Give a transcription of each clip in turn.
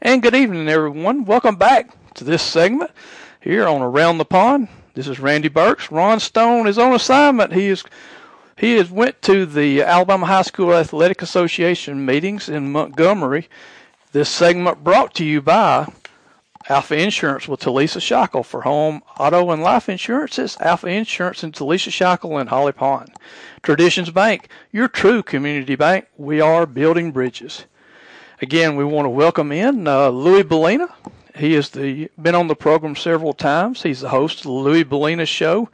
And good evening, everyone. Welcome back to this segment here on Around the Pond. This is Randy Burks. Ron Stone is on assignment. He is he has went to the Alabama High School Athletic Association meetings in Montgomery. This segment brought to you by Alpha Insurance with Talisa Shackle for home, auto, and life insurances. Alpha Insurance and Talisa Shackle in Holly Pond. Traditions Bank, your true community bank. We are building bridges. Again, we want to welcome in uh, Louis Bellina. He has been on the program several times. He's the host of the Louis Bellina Show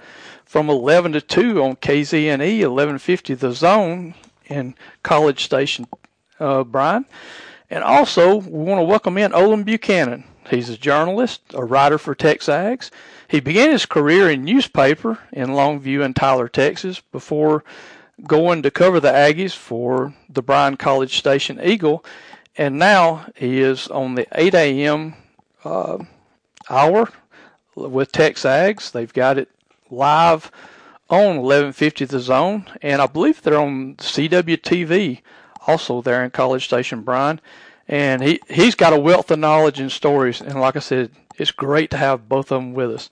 from 11 to 2 on KZNE 1150 The Zone in College Station, uh, Bryan. And also, we want to welcome in Olin Buchanan. He's a journalist, a writer for TexAgs. He began his career in newspaper in Longview and Tyler, Texas, before going to cover the Aggies for the Bryan College Station Eagle and now he is on the 8 a.m. Uh, hour with Tex TexAgs. They've got it live on 1150 The Zone, and I believe they're on CWTV also there in College Station, Bryan. And he, he's got a wealth of knowledge and stories, and like I said, it's great to have both of them with us.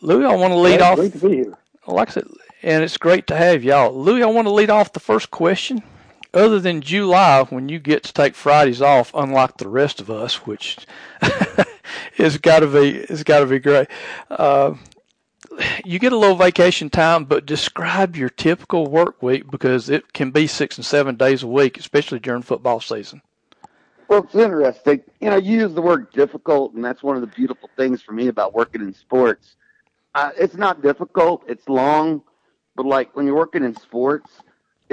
Louis, I want to lead off. Great to be here. Like I said, and it's great to have y'all. Louis, I want to lead off the first question other than July, when you get to take Fridays off, unlike the rest of us, which has got to be it's got to be great. Uh, you get a little vacation time, but describe your typical work week because it can be six and seven days a week, especially during football season. Well, it's interesting. You know, you use the word difficult, and that's one of the beautiful things for me about working in sports. Uh, it's not difficult; it's long, but like when you're working in sports,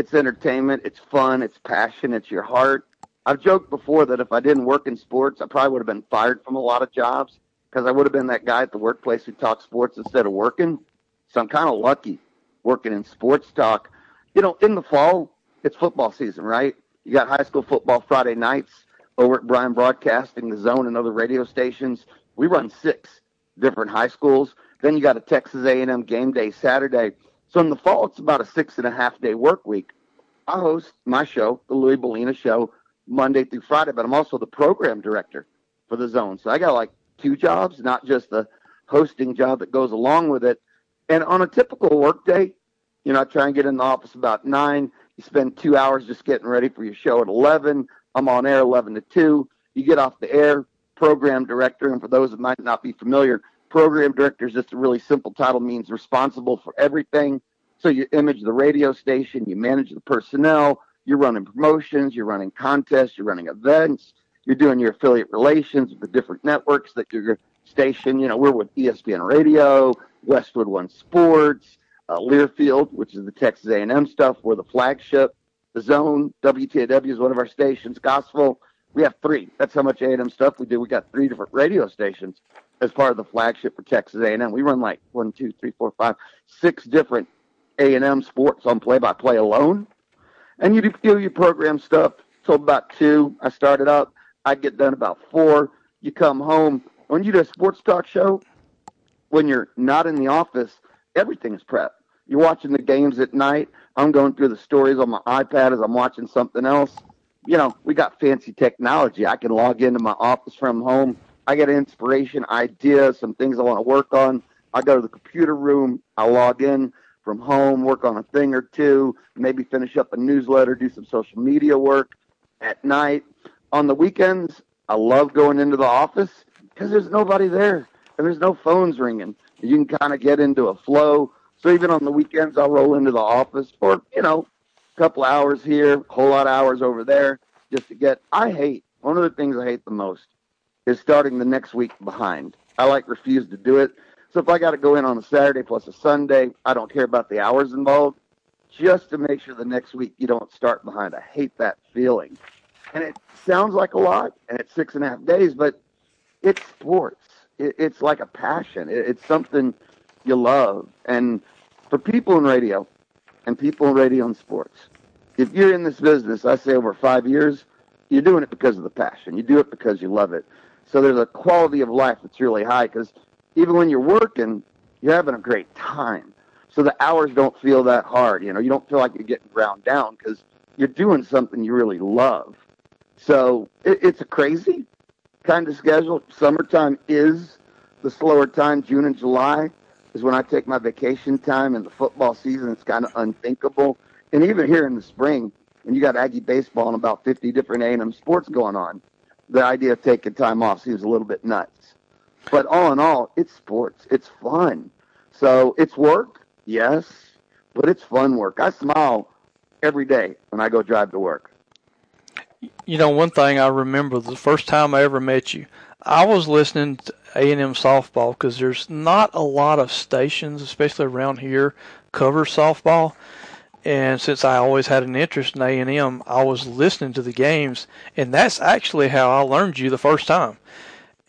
it's entertainment, it's fun, it's passion, it's your heart. I've joked before that if I didn't work in sports, I probably would have been fired from a lot of jobs because I would have been that guy at the workplace who talked sports instead of working. So I'm kind of lucky working in sports talk. You know, in the fall, it's football season, right? You got high school football Friday nights over at Bryan Broadcasting, the Zone, and other radio stations. We run six different high schools. Then you got a Texas A&M game day Saturday. So in the fall, it's about a six and a half day work week. I host my show, the Louis Bellina Show, Monday through Friday, but I'm also the program director for the zone. So I got like two jobs, not just the hosting job that goes along with it. And on a typical work day, you know, I try and get in the office about nine. You spend two hours just getting ready for your show at 11. I'm on air 11 to 2. You get off the air, program director. And for those that might not be familiar, program director is just a really simple title, means responsible for everything. So you image the radio station, you manage the personnel, you're running promotions, you're running contests, you're running events, you're doing your affiliate relations with the different networks that your station, you know, we're with ESPN Radio, Westwood One Sports, uh, Learfield, which is the Texas A&M stuff, we're the flagship. The Zone, WTAW is one of our stations. Gospel, we have three. That's how much A&M stuff we do. We got three different radio stations as part of the flagship for Texas A&M. We run like one, two, three, four, five, six different A&M sports on play-by-play alone. And you do your program stuff till about two. I started up. I get done about four. You come home. When you do a sports talk show, when you're not in the office, everything is prep. You're watching the games at night. I'm going through the stories on my iPad as I'm watching something else. You know, we got fancy technology. I can log into my office from home I get inspiration, ideas, some things I want to work on. I go to the computer room, I log in from home, work on a thing or two, maybe finish up a newsletter, do some social media work at night. On the weekends, I love going into the office because there's nobody there and there's no phones ringing. You can kind of get into a flow. So even on the weekends, I'll roll into the office for, you know, a couple hours here, a whole lot of hours over there just to get. I hate, one of the things I hate the most is starting the next week behind. I like refuse to do it. So if I got to go in on a Saturday plus a Sunday, I don't care about the hours involved, just to make sure the next week you don't start behind. I hate that feeling. And it sounds like a lot, and it's six and a half days, but it's sports. It, it's like a passion. It, it's something you love. And for people in radio, and people in radio and sports, if you're in this business, I say over five years, you're doing it because of the passion. You do it because you love it. So there's a quality of life that's really high because even when you're working, you're having a great time. So the hours don't feel that hard. You know, you don't feel like you're getting ground down because you're doing something you really love. So it, it's a crazy kind of schedule. Summertime is the slower time. June and July is when I take my vacation time, and the football season is kind of unthinkable. And even here in the spring, when you got Aggie baseball and about 50 different A&M sports going on, the idea of taking time off seems a little bit nuts. But all in all, it's sports. It's fun. So it's work, yes, but it's fun work. I smile every day when I go drive to work. You know, one thing I remember the first time I ever met you, I was listening to A&M softball because there's not a lot of stations, especially around here, cover softball. And since I always had an interest in A&M, I was listening to the games, and that's actually how I learned you the first time.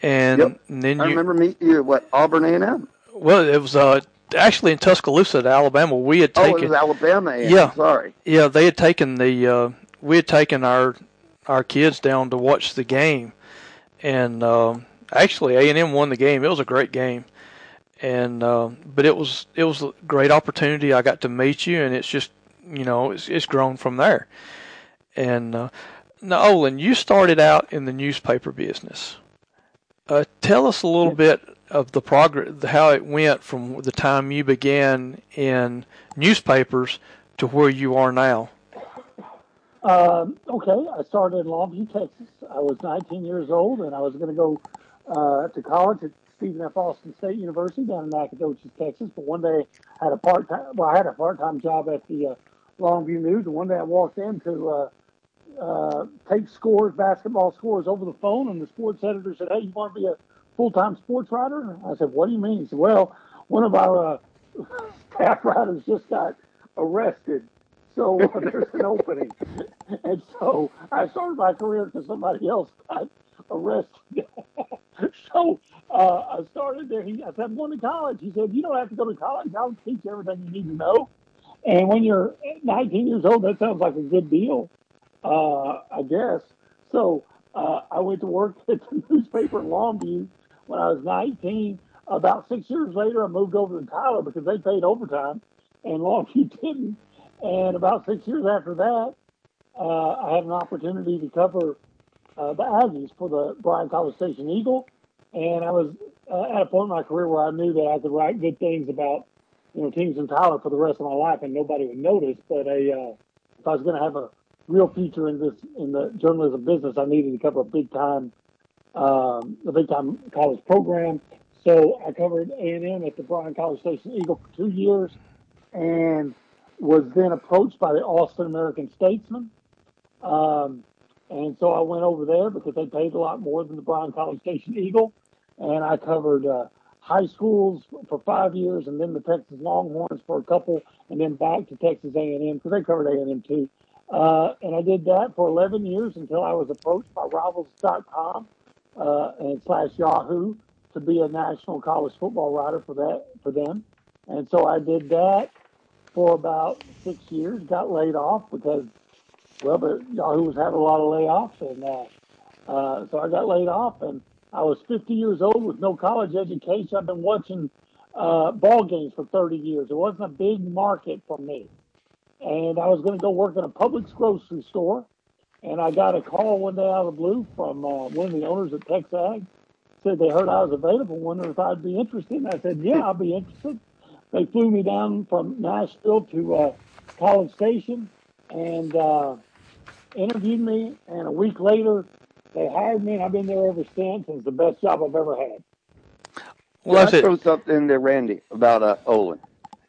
And, Yep. and then I you, remember meeting you at what Auburn A&M. well, it was uh, actually in Tuscaloosa, Alabama. We had Oh, taken it was Alabama A&M. Yeah. Sorry. Yeah, they had taken the uh, we had taken our our kids down to watch the game, and um, actually A and M won the game. It was a great game, and uh, but it was it was a great opportunity. I got to meet you, and it's just you know it's it's grown from there. And uh, now, Olin, you started out in the newspaper business. Uh, tell us a little bit of the progress, how it went from the time you began in newspapers to where you are now. Um, okay, I started in Longview, Texas. I was 19 years old, and I was going to go uh, to college at Stephen F. Austin State University down in Nacogdoches, Texas. But one day, I had a part time. Well, I had a part time job at the uh, Longview News, and one day I walked in to uh, uh, take scores, basketball scores, over the phone, and the sports editor said, "Hey, you want to be a full time sports writer?" I said, "What do you mean?" He said, "Well, one of our uh, staff writers just got arrested." So there's an opening. And so I started my career because somebody else got arrested. so uh, I started there. He, I said, I'm going to college. He said, You don't have to go to college. I'll teach you everything you need to know. And when you're 19 years old, that sounds like a good deal, uh, I guess. So uh, I went to work at the newspaper in Longview when I was 19. About six years later, I moved over to Tyler because they paid overtime, and Longview didn't. And about six years after that, uh, I had an opportunity to cover uh, the Aggies for the Bryan College Station Eagle, and I was uh, at a point in my career where I knew that I could write good things about you know teams in Tyler for the rest of my life, and nobody would notice. But a uh, if I was going to have a real future in this in the journalism business, I needed to cover a big time um, a big time college program. So I covered A and M at the Bryan College Station Eagle for two years, and was then approached by the Austin American Statesman. Um, and so I went over there because they paid a lot more than the Bryan College Station Eagle. And I covered uh, high schools for five years and then the Texas Longhorns for a couple and then back to Texas A&M because they covered A&M too. Uh, and I did that for 11 years until I was approached by Rivals.com uh, and slash Yahoo to be a national college football writer for that for them. And so I did that for about six years. Got laid off because, well, but Yahoo was having a lot of layoffs, and uh, uh, so I got laid off. And I was 50 years old with no college education. I've been watching uh, ball games for 30 years. It wasn't a big market for me, and I was going to go work in a Publix grocery store. And I got a call one day out of the blue from uh, one of the owners at TexAg. Said they heard I was available, wondering if I'd be interested. And I said, "Yeah, I'll be interested." they flew me down from Nashville to uh, College Station and uh, interviewed me. And a week later, they hired me, and I've been there ever since. And it's the best job I've ever had. Well, Can that's I it. throw something in there, Randy, about uh, Olin.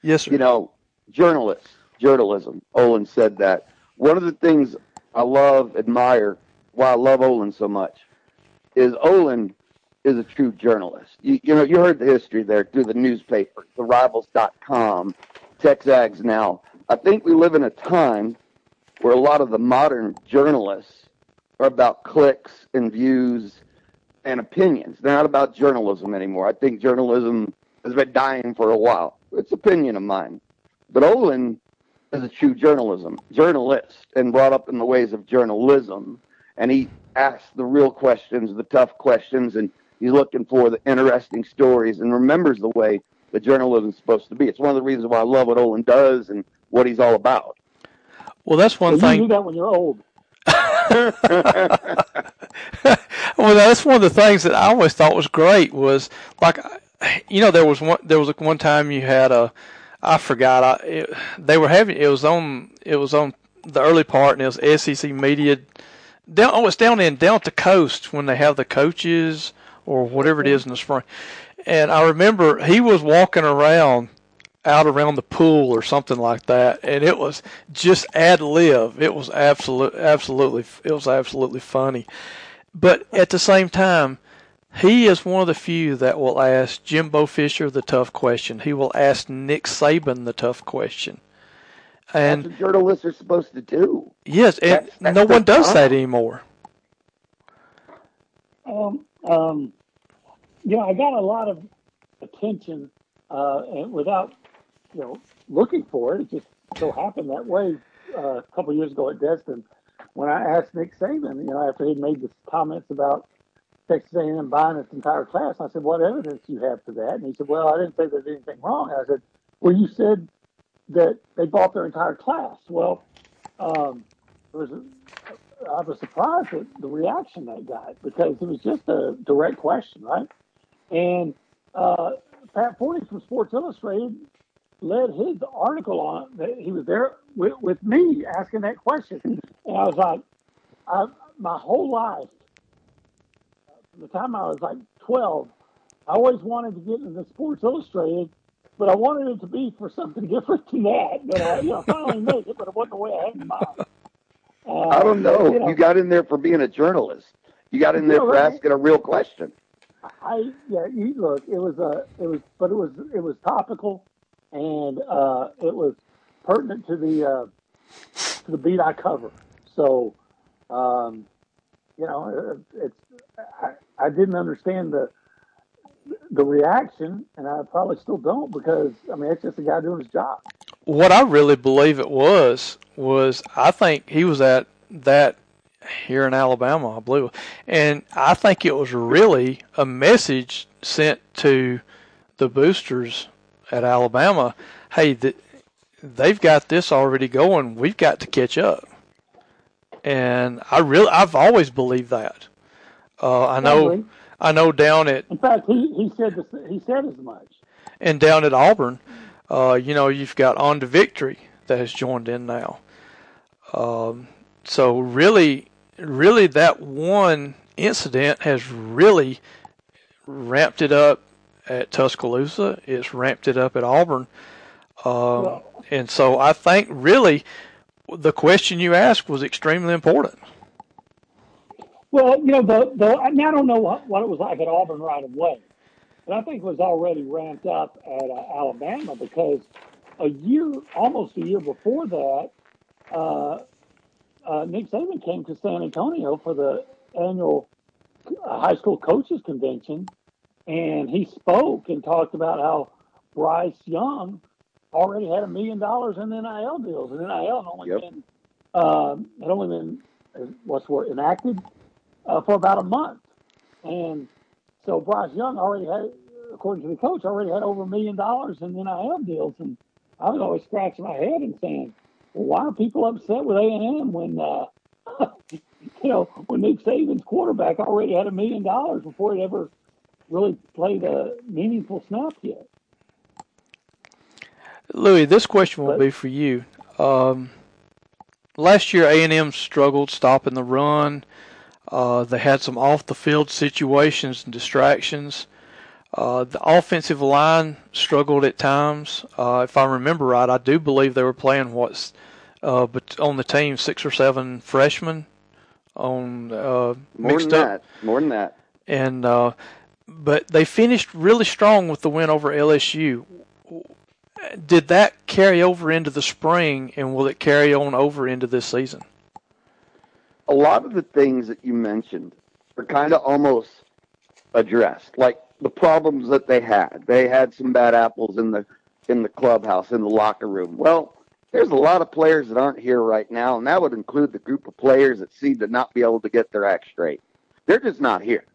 Yes, sir. You know, journalists, journalism. Olin said that. One of the things I love, admire, why I love Olin so much, is Olin is a true journalist. You, you know, you heard the history there through the newspaper, the rivals.com, TexAgs now. I think we live in a time where a lot of the modern journalists are about clicks and views and opinions. They're not about journalism anymore. I think journalism has been dying for a while. It's opinion of mine. But Olin is a true journalism journalist and brought up in the ways of journalism. And he asks the real questions, the tough questions, and he's looking for the interesting stories and remembers the way the journalism is supposed to be. It's one of the reasons why I love what Olin does and what he's all about. Well, that's one Well, you thing. do that when you're old. Well, that's one of the things that I always thought was great was like, you know, there was one there was one time you had a, I forgot, I, it, they were having it was on it was on the early part and it was SEC media. Down, oh, it's down in Delta Coast when they have the coaches or whatever it mm-hmm. is in the spring. And I remember he was walking around out around the pool or something like that, and it was just ad lib. It was absolute, absolutely, it was absolutely funny. But at the same time, he is one of the few that will ask Jimbo Fisher the tough question. He will ask Nick Saban the tough question. And that's what journalists are supposed to do. Yes, and that's, that's no one does that anymore. Um, um, you know, I got a lot of attention, uh, without you know looking for it, it just so happened that way. Uh, a couple years ago at Destin, when I asked Nick Saban, you know, after he made the comments about Texas A&M buying its entire class, I said, "What evidence do you have for that?" And he said, "Well, I didn't say there's anything wrong." I said, "Well, you said that they bought their entire class." Well, um, was I was surprised at the reaction that got because it was just a direct question, right? And uh, Pat Forde from Sports Illustrated led his article on that he was there with, with me asking that question. And I was like, I, my whole life, from the time I was like 12, I always wanted to get into Sports Illustrated, but I wanted it to be for something different than that. But I, you know, finally made it, but it wasn't the way I had in mind. Uh, I don't know. You, know. you, got in there for being a journalist. You got in there for asking a real question. I yeah, you, look, it was a it was but it was it was topical and uh, it was pertinent to the uh, to the beat I cover. So, um, you know, it's I, I didn't understand the the reaction, and I probably still don't because I mean it's just a guy doing his job. What I really believe it was was I think he was at that here in Alabama, I believe, and I think it was really a message sent to the boosters at Alabama, hey, the, they've got this already going. We've got to catch up. And I really, I've always believed that. Uh, I know, I know down at. In fact, he he said this, he said as much. And down at Auburn, uh, you know, you've got On to Victory that has joined in now. Um, so really, really, that one incident has really ramped it up at Tuscaloosa. It's ramped it up at Auburn. Um, well, and so I think really the question you asked was extremely important. Well, you know, the, the I, mean, I don't know what, what it was like at Auburn right away, but I think it was already ramped up at uh, Alabama because a year, almost a year before that, uh, uh, Nick Saban came to San Antonio for the annual uh, high school coaches convention, and he spoke and talked about how Bryce Young already had a million dollars in NIL deals, and NIL had only yep. been um, had only been uh, what's word enacted uh, for about a month, and so Bryce Young already had, according to the coach, already had over a million dollars in NIL deals, and I was always scratching my head and saying, well, why are people upset with A and M when uh, you know when Nick Saban's quarterback already had a million dollars before he ever really played a meaningful snap yet. Louis, this question will but, be for you. Um, last year, A and M struggled stopping the run. Uh, they had some off the field situations and distractions. Uh, the offensive line struggled at times. Uh, if I remember right, I do believe they were playing what's uh, but on the team six or seven freshmen on uh, more than up. that. More than that. And uh, but they finished really strong with the win over LSU. Did that carry over into the spring, and will it carry on over into this season? A lot of the things that you mentioned are kind of almost addressed, like the problems that they had. They had some bad apples in the in the clubhouse, in the locker room. Well, there's a lot of players that aren't here right now, and that would include the group of players that seem to not be able to get their act straight. They're just not here.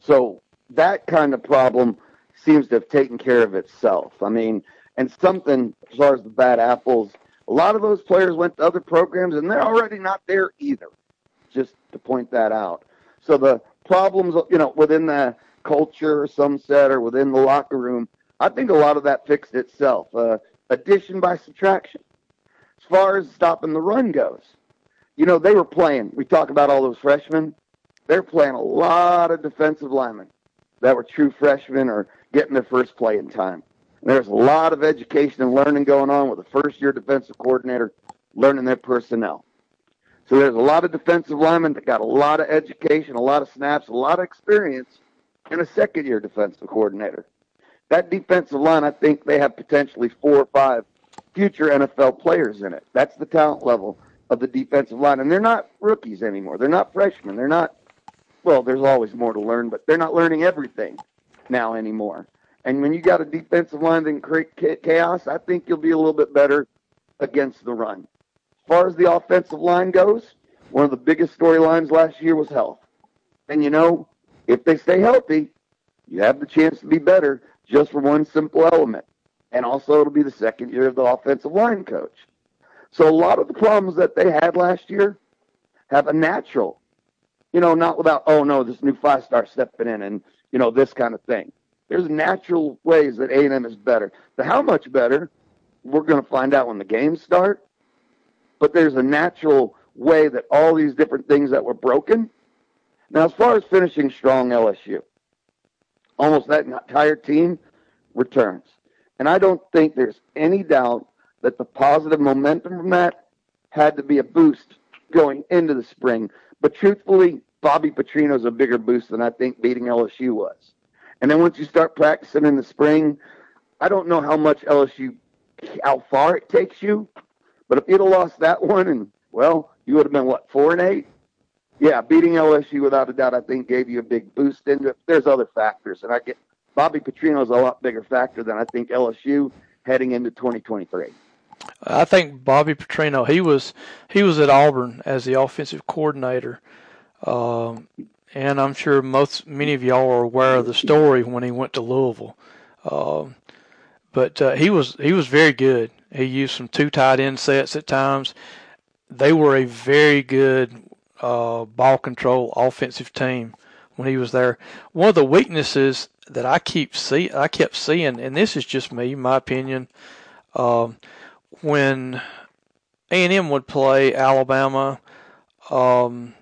So that kind of problem seems to have taken care of itself. I mean, and something as far as the bad apples, a lot of those players went to other programs and they're already not there either. just to point that out. So the problems, you know, within the culture, some said, or within the locker room, I think a lot of that fixed itself. Uh, addition by subtraction. As far as stopping the run goes, you know, they were playing. We talk about all those freshmen. They're playing a lot of defensive linemen that were true freshmen or getting their first playing time. And there's a lot of education and learning going on with the first year defensive coordinator learning their personnel. So there's a lot of defensive linemen that got a lot of education, a lot of snaps, a lot of experience, and a second year defensive coordinator. That defensive line, I think they have potentially four or five future NFL players in it. That's the talent level of the defensive line. And they're not rookies anymore. They're not freshmen. They're not, well, there's always more to learn, but they're not learning everything now anymore. And when you got a defensive line that can create chaos, I think you'll be a little bit better against the run. As far as the offensive line goes, one of the biggest storylines last year was health. And you know, if they stay healthy, you have the chance to be better just for one simple element. And also, it'll be the second year of the offensive line coach. So, a lot of the problems that they had last year have a natural, you know, not without, oh no, this new five star stepping in and, you know, this kind of thing. There's natural ways that A&M is better. The how much better, we're going to find out when the games start. But there's a natural way that all these different things that were broken. Now, as far as finishing strong LSU, almost that entire team returns. And I don't think there's any doubt that the positive momentum from that had to be a boost going into the spring. But truthfully, Bobby Petrino's a bigger boost than I think beating LSU was. And then once you start practicing in the spring, I don't know how much LSU, how far it takes you. But if you'd have lost that one, and well, you would have been what four and eight. Yeah, beating LSU without a doubt, I think gave you a big boost into it. There's other factors, and I get Bobby Petrino's a lot bigger factor than I think LSU heading into 2023. I think Bobby Petrino he was he was at Auburn as the offensive coordinator, um, and I'm sure most many of y'all are aware of the story when he went to Louisville. Um, but uh, he was he was very good. He used some two tight end sets at times. They were a very good uh, ball control offensive team when he was there. One of the weaknesses that I keep see I kept seeing, and this is just me, my opinion, um, when A and M would play Alabama, um,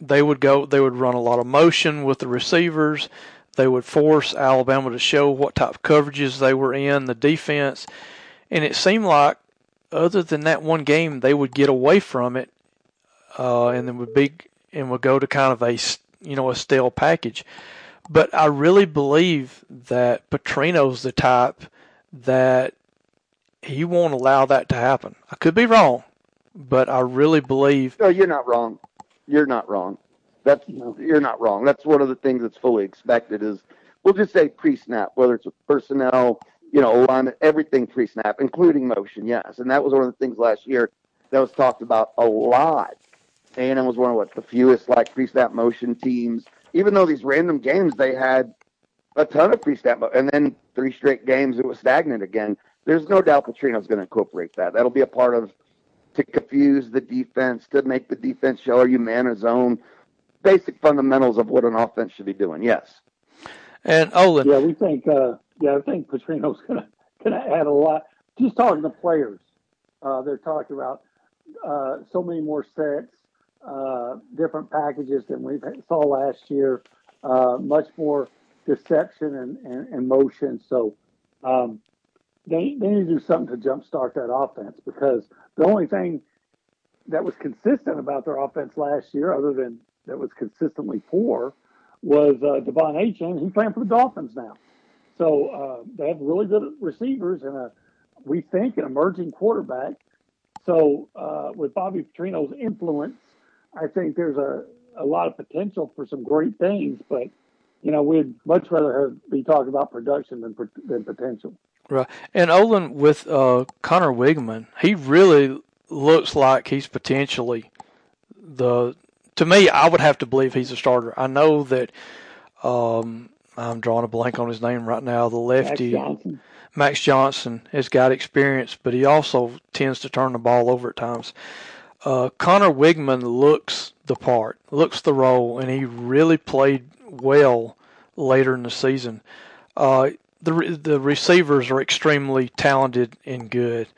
they would go they would run a lot of motion with the receivers. They would force Alabama to show what type of coverages they were in, the defense, and it seemed like other than that one game, they would get away from it, uh, and then would be and would go to kind of a you know a stale package. But I really believe that Petrino's the type that he won't allow that to happen. I could be wrong, but I really believe. No, you're not wrong. You're not wrong. That's you're not wrong. That's one of the things that's fully expected. Is we'll just say pre-snap, whether it's with personnel, you know, alignment, everything pre-snap, including motion. Yes, and that was one of the things last year that was talked about a lot. A&M was one of what the fewest like pre-snap motion teams. Even though these random games they had a ton of pre-snap, and then three straight games it was stagnant again. There's no doubt Petrino's going to incorporate that. That'll be a part of to confuse the defense, to make the defense show are you man or zone, basic fundamentals of what an offense should be doing. Yes. And Olin. Yeah, we think. Uh, yeah, I think Petrino's going to going to add a lot. Just talking to players, uh, they're talking about uh, so many more sets, uh, different packages than we saw last year. Uh, much more deception and, and, and motion. So um, they, they need to do something to jumpstart that offense because the only thing that was consistent about their offense last year, other than that was consistently poor, was uh, De'Von Achane. He's playing for the Dolphins now. So uh, they have really good receivers and a, we think, an emerging quarterback. So uh, with Bobby Petrino's influence, I think there's a, a lot of potential for some great things. But you know, we'd much rather have, be talking about production than than potential. Right. And Olin with uh, Conner Weigman, he really looks like he's potentially the. To me, I would have to believe he's a starter. I know that um, I'm drawing a blank on his name right now. The lefty Max Johnson, Max Johnson has got experience, but he also tends to turn the ball over at times. Uh, Conner Weigman looks the part, looks the role, and he really played well later in the season. Uh, the the receivers are extremely talented and good.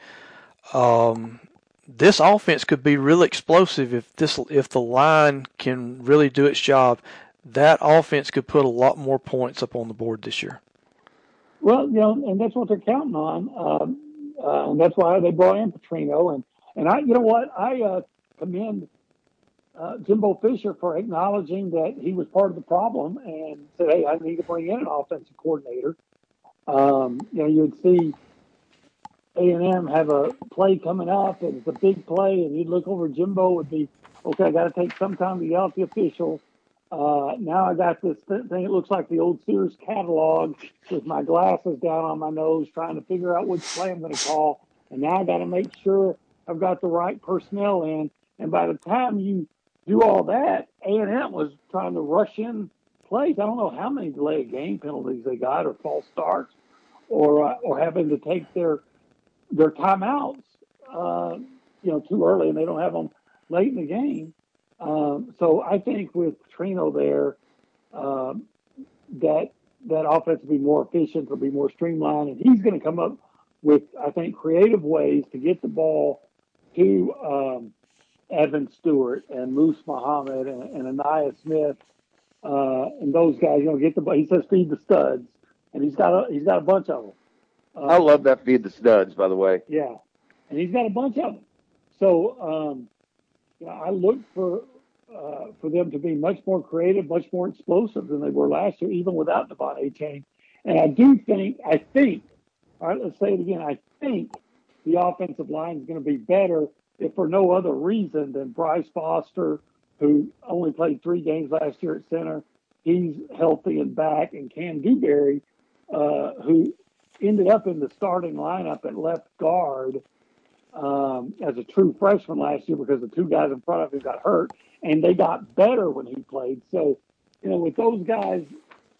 Um, this offense could be really explosive if this if the line can really do its job. That offense could put a lot more points up on the board this year. Well, you know, and that's what they're counting on, um, uh, and that's why they brought in Petrino. And and I, you know what, I uh, commend uh, Jimbo Fisher for acknowledging that he was part of the problem and said, "Hey, I need to bring in an offensive coordinator." Um, you know, you'd see A and M have a play coming up, and it's a big play, and you'd look over Jimbo would be, "Okay, I got to take some time to yell at the official." Uh, now I got this thing. It looks like the old Sears catalog with my glasses down on my nose, trying to figure out which play I'm going to call. And now I got to make sure I've got the right personnel in. And by the time you do all that, A and M was trying to rush in plays. I don't know how many delay game penalties they got, or false starts, or uh, or having to take their their timeouts, uh, you know, too early, and they don't have them late in the game. Um, so I think with Trino there, um, that that offense will be more efficient, will be more streamlined, and he's going to come up with I think creative ways to get the ball to um, Evan Stewart and Moose Muhammad and, and Ainias Smith uh, and those guys. You know, get the he says feed the studs, and he's got a he's got a bunch of them. I love that feed the studs, by the way. Yeah, and he's got a bunch of them. So um, you know, I look for uh, for them to be much more creative, much more explosive than they were last year, even without De'Von Achane. And I do think, I think, all right, let's say it again. I think the offensive line is going to be better if for no other reason than Bryce Foster, who only played three games last year at center, he's healthy and back, and Kam Dewberry, uh, who ended up in the starting lineup at left guard um, as a true freshman last year because the two guys in front of him got hurt, and they got better when he played. So, you know, with those guys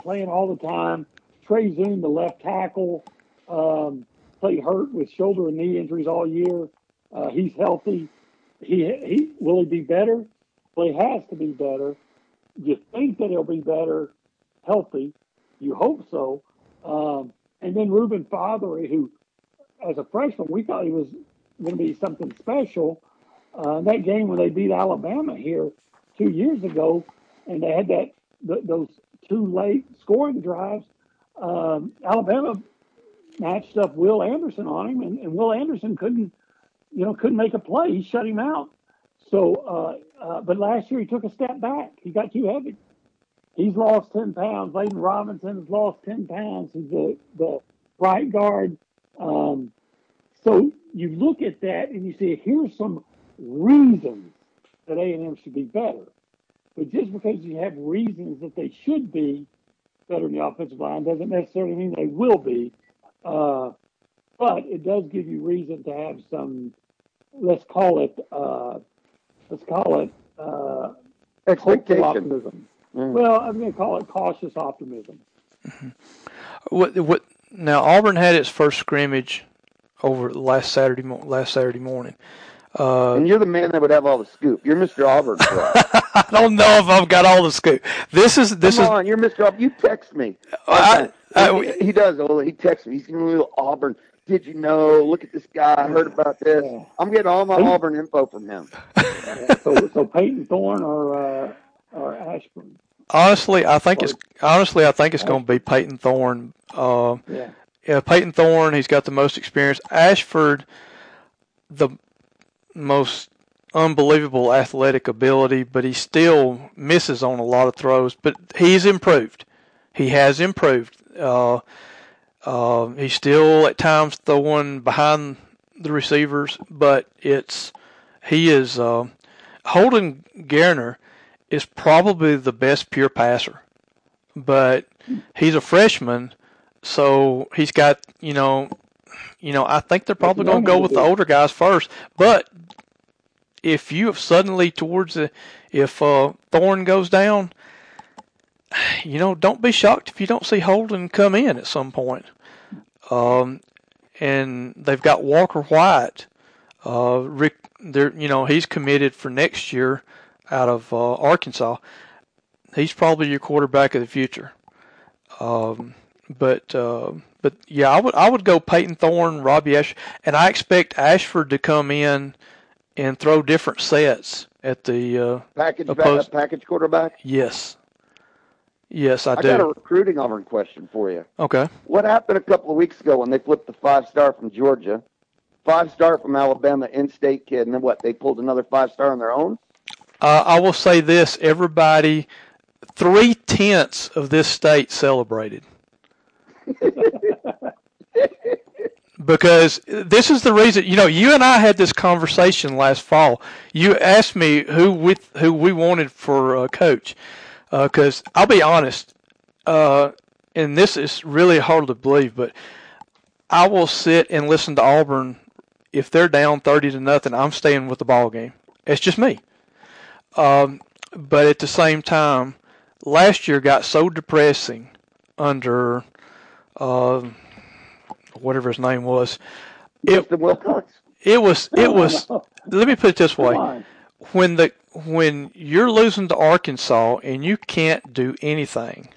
playing all the time, Trey Zuhn, the left tackle, um, played hurt with shoulder and knee injuries all year. Uh, he's healthy. He he will he be better? Well, he has to be better. You think that he'll be better, healthy. You hope so. Um, and then Reuben Fatheree, who, as a freshman, we thought he was going to be something special. Uh, that game when they beat Alabama here two years ago, and they had that th- those two late scoring drives. Um, Alabama matched up Will Anderson on him, and, and, Will Anderson couldn't, you know, couldn't make a play. He shut him out. So, uh, uh, but last year he took a step back. He got too heavy. He's lost ten pounds. Layden Robinson has lost ten pounds. He's the the right guard. Um, so you look at that and you say, here's some reasons that A&M should be better. But just because you have reasons that they should be better in the offensive line doesn't necessarily mean they will be. Uh, but it does give you reason to have some, let's call it, uh, let's call it uh, expectation. optimism. Mm. Well, I'm going to call it cautious optimism. Mm-hmm. What, what, now Auburn had its first scrimmage over last Saturday last Saturday morning. Uh, and you're the man that would have all the scoop. You're Mr. Auburn. I don't know if I've got all the scoop. This is this Come is. on, you're Mr. Auburn. You text me. I, I, he, he, does. He texts me. He's giving me little Auburn. Did you know? Look at this guy. I heard about this. I'm getting all my Auburn info from him. so, so Payton Thorne or uh, or Ashford. Honestly, I think it's honestly I think it's going to be Payton Thorne. Uh, yeah yeah, Payton Thorne, he's got the most experience. Ashford, the most unbelievable athletic ability, but he still misses on a lot of throws. But he's improved. He has improved. Uh, uh, he's still at times throwing behind the receivers, but it's he is uh, Holden Geriner is probably the best pure passer, but he's a freshman so he's got, you know, you know, I think they're probably going to go with the older guys first. But if you have suddenly towards the, if uh, Thorne goes down, you know, don't be shocked if you don't see Holden come in at some point. Um, and they've got Walker White. Uh, Rick, they're, you know, he's committed for next year. Out of uh, Arkansas. He's probably your quarterback of the future. Um, but uh, but yeah, I would I would go Payton Thorne, Robbie Ash, and I expect Ashford to come in and throw different sets at the uh, package opposed- package quarterback. yes, yes I, do. I got a recruiting Auburn question for you. okay, What happened a couple of weeks ago when they flipped the five star from Georgia, five star from Alabama, in-state kid, and then what? They pulled another five star on their own. Uh, I will say this: everybody, three tenths of this state celebrated. because this is the reason you know you and I had this conversation last fall. You asked me who we who we wanted for a coach because I'll be honest, uh, and this is really hard to believe, but I will sit and listen to Auburn if they're down thirty to nothing. I'm staying with the ball game. It's just me. Um, but at the same time, last year got so depressing under. Uh, whatever his name was. It it was it was. Let me put it this way: when the when you're losing to Arkansas and you can't do anything,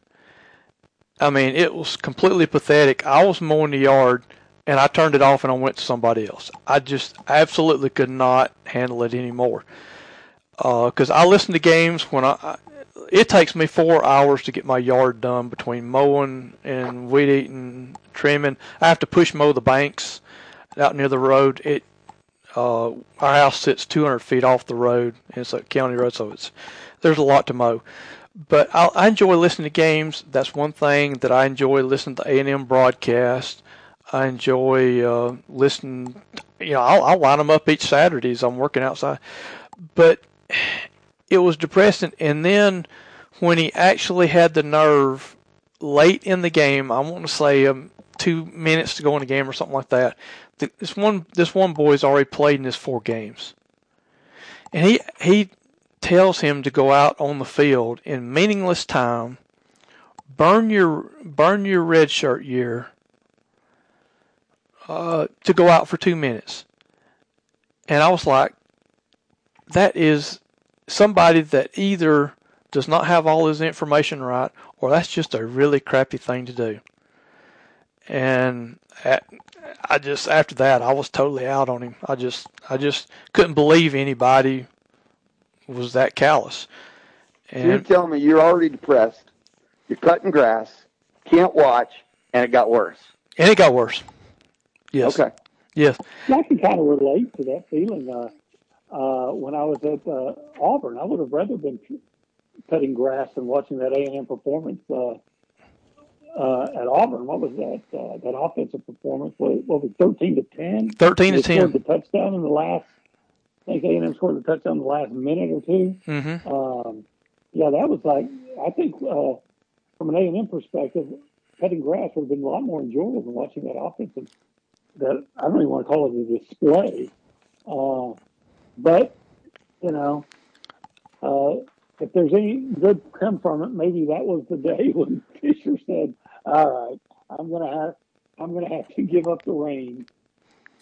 I mean, it was completely pathetic. I was mowing the yard and I turned it off and I went to somebody else. I just absolutely could not handle it anymore. Because I listen to games when I, I, it takes me four hours to get my yard done between mowing and weed eating, trimming. I have to push mow the banks out near the road. It uh, our house sits 200 feet off the road, and it's a county road, so it's there's a lot to mow. But I, I enjoy listening to games. That's one thing that I enjoy listening to A&M broadcast. I enjoy uh, listening. You know, I'll, I'll line them up each Saturday as I'm working outside. But it was depressing. And then when he actually had the nerve late in the game, I want to say um, two minutes to go in the game or something like that. th- This one, this one boy's already played in his four games, and he he tells him to go out on the field in meaningless time, burn your burn your red shirt year, uh, to go out for two minutes, and I was like, that is somebody that either does not have all his information right, or that's just a really crappy thing to do. And at, I just after that I was totally out on him. I just I just couldn't believe anybody was that callous. So you're And telling me you're already depressed, you're cutting grass, can't watch, and it got worse. and it got worse. Yes. Okay. Yes. I can kind of relate to that feeling. Uh, uh, when I was at uh, Auburn, I would have rather been cutting grass and watching that A and M performance uh, uh, at Auburn. What was that? Uh, that offensive performance? What, what was it, thirteen to ten? Thirteen to They scored ten. the touchdown in the last. I think A and M scored the touchdown in the last minute or two. Mm-hmm. Um, yeah, that was like I think uh, from an A and M perspective, cutting grass would have been a lot more enjoyable than watching that offensive. That I don't even want to call it a display, uh, but you know, uh, if there's any good come from it, maybe that was the day when Fisher said, "All right, I'm gonna have I'm gonna have to give up the reins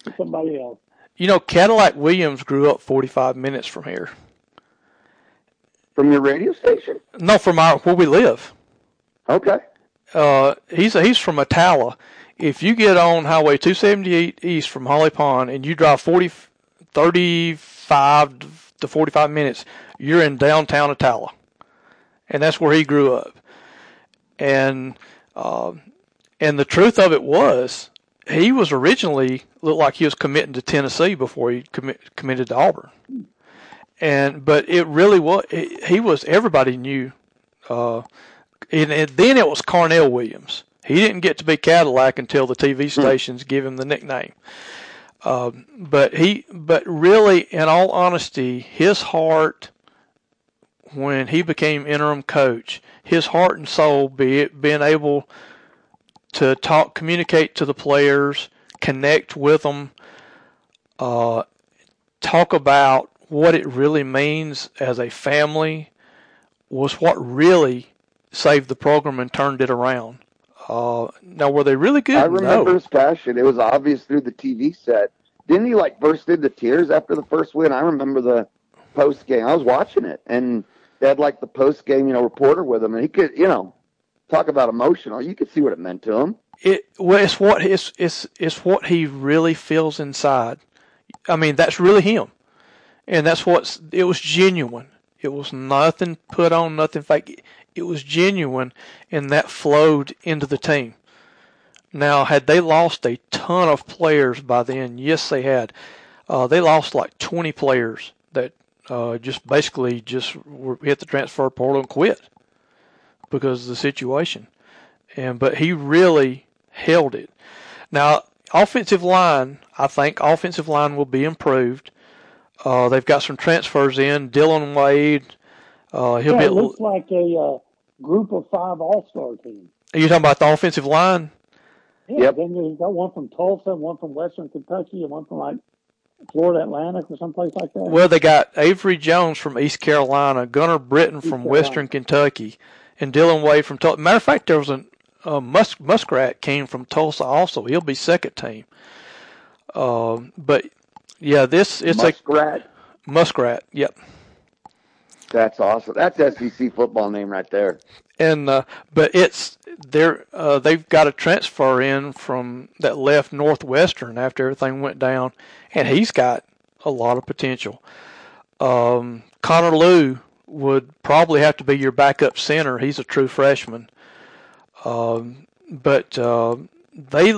to somebody else." You know, Cadillac Williams grew up 45 minutes from here. From your radio station? No, from our where we live. Okay. Uh, he's he's from Attalla. If you get on Highway 278 East from Holly Pond and you drive 40, 35 to 45 minutes, you're in downtown Attalla, and that's where he grew up. And um, and the truth of it was, he was originally looked like he was committing to Tennessee before he commit, committed to Auburn. And but it really was he he was everybody knew uh, and, and then it was Carnell Williams. He didn't get to be Cadillac until the TV stations give him the nickname. Um, but he, but really, in all honesty, his heart when he became interim coach, his heart and soul, be it being able to talk, communicate to the players, connect with them, uh, talk about what it really means as a family, was what really saved the program and turned it around. Uh, now, were they really good? I remember No. his passion. It was obvious through the TV set. Didn't he like burst into tears after the first win? I remember the post game. I was watching it, and they had like the post game, you know, reporter with him, and he could, you know, talk about emotional. You could see what it meant to him. It well, it's what it's it's it's what he really feels inside. I mean, that's really him, and that's what it was genuine. It was nothing put on, nothing fake. It was genuine, and that flowed into the team. Now, had they lost a ton of players by then, yes, they had. Uh, they lost like 20 players that uh, just basically just were, hit the transfer portal and quit because of the situation. And but he really held it. Now, offensive line, I think offensive line will be improved. Uh, they've got some transfers in. Dillon Wade, uh, he'll yeah, be. It looks like a uh, group of five All-Star team. Are you talking about the offensive line? Yeah, Yep. then you've got one from Tulsa, one from Western Kentucky, and one from like Florida Atlantic or someplace like that. Well, they got Avery Jones from East Carolina, Gunnar Britton from Carolina. Western Kentucky, and Dillon Wade from Tulsa. Matter of fact, there was a uh, Mus- Muskrat came from Tulsa also. He'll be second team. Um, but yeah, this it's a Muskrat. a Muskrat. Yep. That's awesome. That's SEC football name right there. and uh, but it's they're uh, they've got a transfer in from that left Northwestern after everything went down, and he's got a lot of potential. Um, Connor Lew would probably have to be your backup center. He's a true freshman, um, but uh, they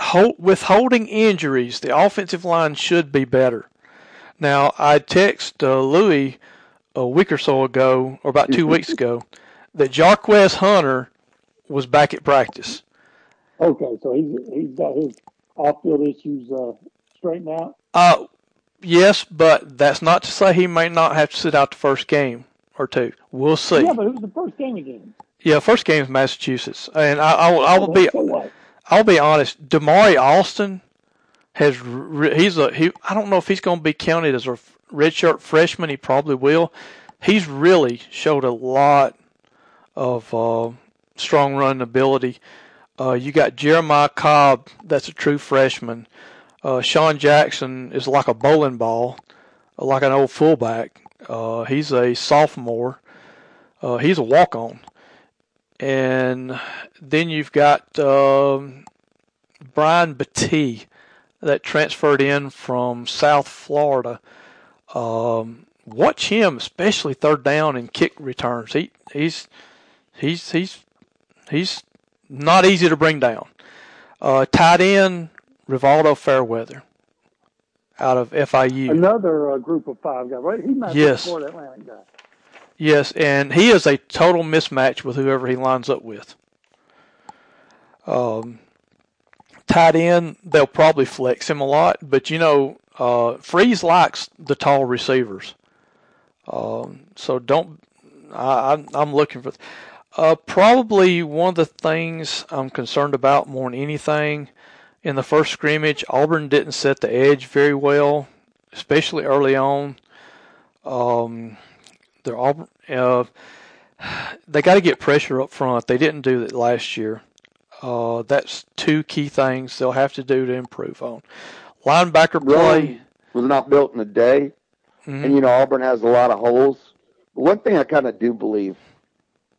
hold, withholding injuries. The offensive line should be better. Now I text uh, Louis a week or so ago, or about two weeks ago, that Jarquez Hunter was back at practice. Okay, so he's he's got his off-field issues uh, straightened out. Uh, yes, but that's not to say he may not have to sit out the first game or two. We'll see. Yeah, but it was the first game again. Yeah, first game is Massachusetts, and I, I, will- I will be so I'll be honest. Damari Alston has re- he's a he. I don't know if he's going to be counted as a redshirt freshman. He probably will. He's really showed a lot of uh, strong run ability. Uh, you got Jeremiah Cobb, that's a true freshman. Uh, Sean Jackson is like a bowling ball, like an old fullback. Uh, he's a sophomore. Uh, he's a walk on. And then you've got um, Brian Battie that transferred in from South Florida. Um, watch him, especially third down and kick returns. He he's he's he's he's not easy to bring down. Uh, tight end Rivaldo Fairweather out of FIU. Another uh, group of five guys, right? He might Yes. be Atlantic guy. Yes, and he is a total mismatch with whoever he lines up with. Um, tight end, they'll probably flex him a lot, but you know, uh, Freeze likes the tall receivers. Um, so don't. I, I'm, I'm looking for. Uh, probably one of the things I'm concerned about more than anything in the first scrimmage, Auburn didn't set the edge very well, especially early on. Um, they're Auburn. Uh, they got to get pressure up front. They didn't do that last year. Uh, that's two key things they'll have to do to improve on. Linebacker play. Rome was not built in a day, Mhm. and you know Auburn has a lot of holes. But one thing I kind of do believe,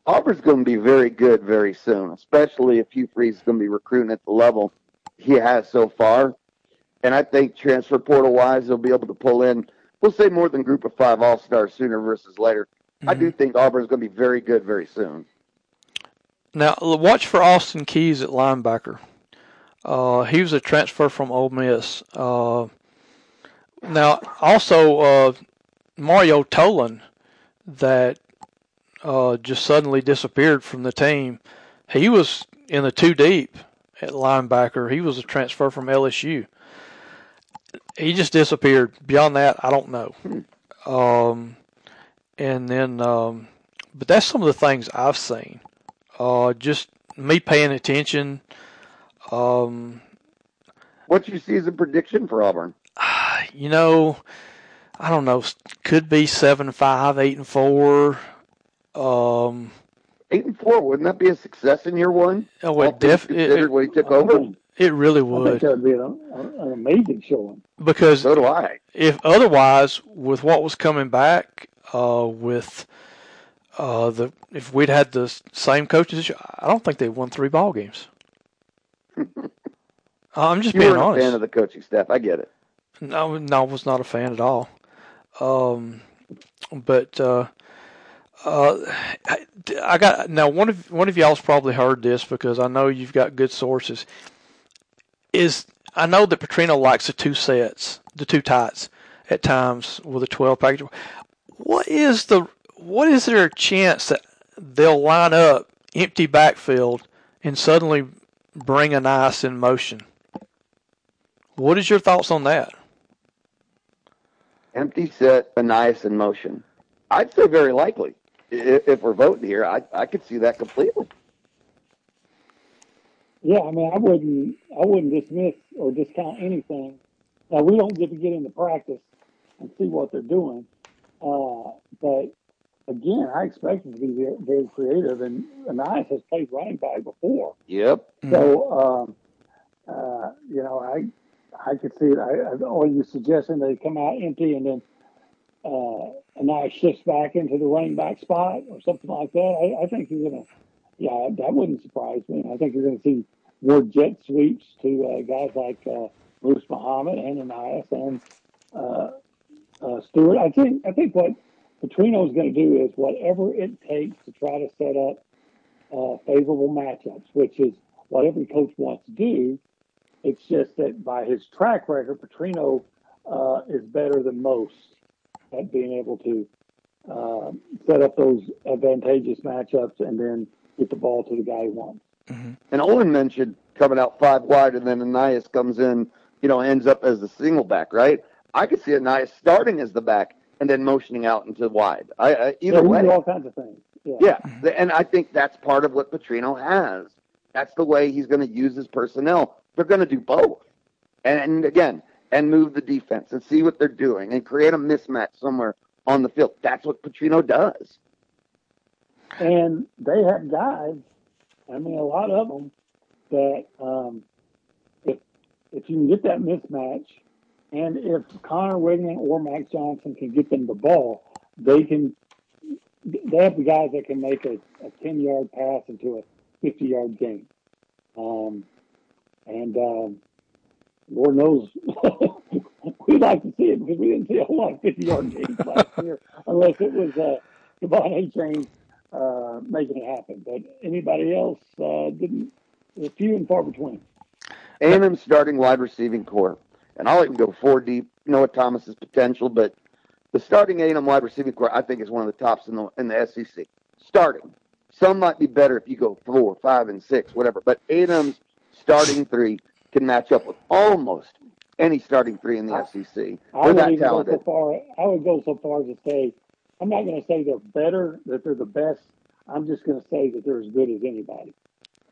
Auburn's going to be very good very soon, especially if Hugh Freeze is going to be recruiting at the level he has so far. And I think transfer portal wise, they'll be able to pull in, we'll say more than group of five all stars sooner versus later. I do think Auburn's going to be very good very soon. Now watch for Austin Keys at linebacker. Uh, he was a transfer from Ole Miss. Uh, now also uh, Mario Tolan that uh, just suddenly disappeared from the team. He was in the two deep at linebacker. He was a transfer from LSU. He just disappeared. Beyond that, I don't know. Um, and then, um, but that's some of the things I've seen uh, just me paying attention. Um, What's your season prediction for Auburn? you know, I don't know. Could be seven five, eight and four. Um, Eight and four, wouldn't that be a success in year one? oh, well, All things def- it- considered it- when he took over. It really I think would that would be an, an amazing showing. because So do I. if otherwise, with what was coming back, uh, with uh, the if we'd had the same coaches, this I don't think they won three ball games. I'm just You being weren't a fan of the coaching staff. I get it. No, no, I was not a fan at all. Um, but uh, uh, I, I got now one of one of y'all's probably heard this because I know you've got good sources. Is I know that Petrino likes the two sets, the two tights at times with a twelve package. What is the what is there a chance that they'll line up empty backfield and suddenly bring an ice in motion? What is your thoughts on that? Empty set, Ainias in motion. I'd say very likely. I- If we're voting here, I, I could see that completely. Yeah, I mean, I wouldn't, I wouldn't dismiss or discount anything. Now we don't get to get into practice and see what they're doing, uh, but again, I expect him to be very, very creative. And Ainias has played running back before, Yep. so um, uh, you know, I, I could see it. I, I, or you suggesting they come out empty and then uh, Ainias shifts back into the running back spot or something like that. I, I think you're gonna, yeah, that wouldn't surprise me. I think you're gonna see more jet sweeps to uh, guys like uh, Moose Muhammad and Ainias and uh, uh, Stewart. I think I think what Petrino is going to do is whatever it takes to try to set up uh, favorable matchups, which is what every coach wants to do. It's just that by his track record, Petrino uh, is better than most at being able to uh, set up those advantageous matchups and then get the ball to the guy he wants. And Owen mentioned coming out five wide, and then Ainias comes in, you know, ends up as the single back, right? I could see Ainias starting as the back and then motioning out into wide. I, I either yeah, way. all kinds of things. Yeah. Yeah, and I think that's part of what Petrino has. That's the way he's going to use his personnel. They're going to do both, and, and again, and move the defense and see what they're doing and create a mismatch somewhere on the field. That's what Petrino does. And they have guys, I mean, a lot of them that um, if if you can get that mismatch, and if Conner Weigman or Max Johnson can get them the ball, they can. They have the guys that can make a, a ten yard pass into a fifty yard gain, um, and um, Lord knows we'd like to see it because we didn't see a whole lot of fifty yard gains last year, unless it was uh, De'Von Achane uh, making it happen. But anybody else uh, didn't. They're few and far between. A&M starting wide receiving core, and I'll even go four deep. Noah Thomas's potential, but the starting A&M wide receiving core, I think, is one of the tops in the in the SEC. Starting, some might be better if you go four, five, and six, whatever. But A&M's starting three can match up with almost any starting three in the SEC. I would go so far. I would go so far as to say, I'm not going to say they're better, that they're the best. I'm just going to say that they're as good as anybody.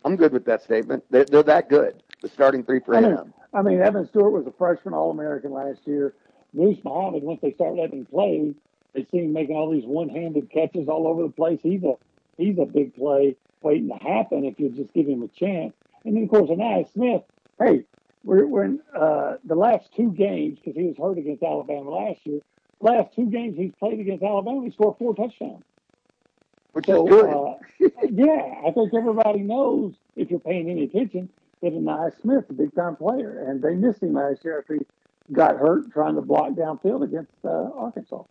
I'm good with that statement. They're, they're that good. The starting three for I mean, A&M. I mean, Evan Stewart was a freshman All American last year. Moose Muhammad, once they start letting him play, they see him making all these one handed catches all over the place. He's a he's a big play waiting to happen if you just give him a chance. And then of course Ainias Smith, hey, we're we're in uh, the last two games because he was hurt against Alabama last year. Last two games he's played against Alabama, he scored four touchdowns. Which So, is good. uh, yeah, I think everybody knows if you're paying any attention Ainias Smith's a big time player, and they missed him last year after he got hurt trying to block downfield against uh, Arkansas.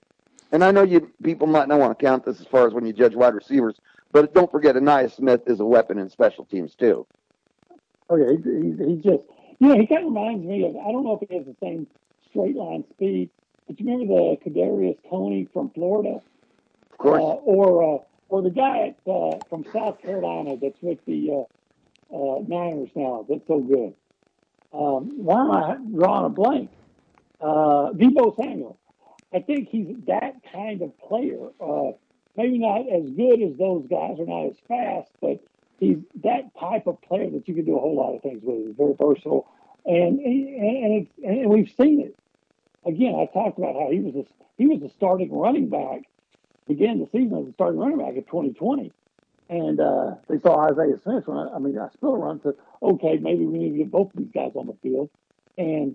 And I know you people might not want to count this as far as when you judge wide receivers, but don't forget Ainias Smith is a weapon in special teams too. Oh yeah, he, he, he just you know he kind of reminds me of I don't know if he has the same straight line speed, but you remember the Kadarius Toney from Florida, Of course, uh, or uh, or the guy at, uh, from South Carolina that's with the uh, Niners now that's so good. Um, why am I drawing a blank? Uh, Deebo Samuel. I think he's that kind of player. Uh, maybe not as good as those guys, or not as fast, but he's that type of player that you can do a whole lot of things with. He's very versatile, and and and, and we've seen it. Again, I talked about how he was a, he was the starting running back, began the season as a starting running back in 2020, and uh, they saw Isaiah Smith run. I mean, I still run to okay, maybe we need to get both of these guys on the field, and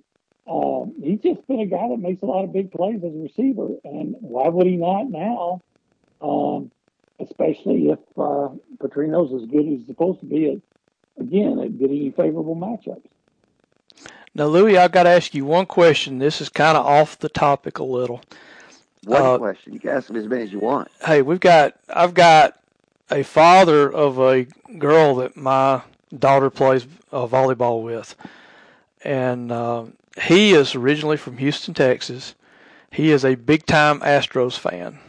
um, he's just been a guy that makes a lot of big plays as a receiver, and why would he not now? Um, especially if uh, Petrino's as good as he's supposed to be at, again, at getting favorable matchups. Now, Louis, I've got to ask you one question. This is kind of off the topic a little. One uh, question. You can ask me as many as you want. Hey, we've got. I've got a father of a girl that my daughter plays uh, volleyball with, and uh, he is originally from Houston, Texas. He is a big time Astros fan.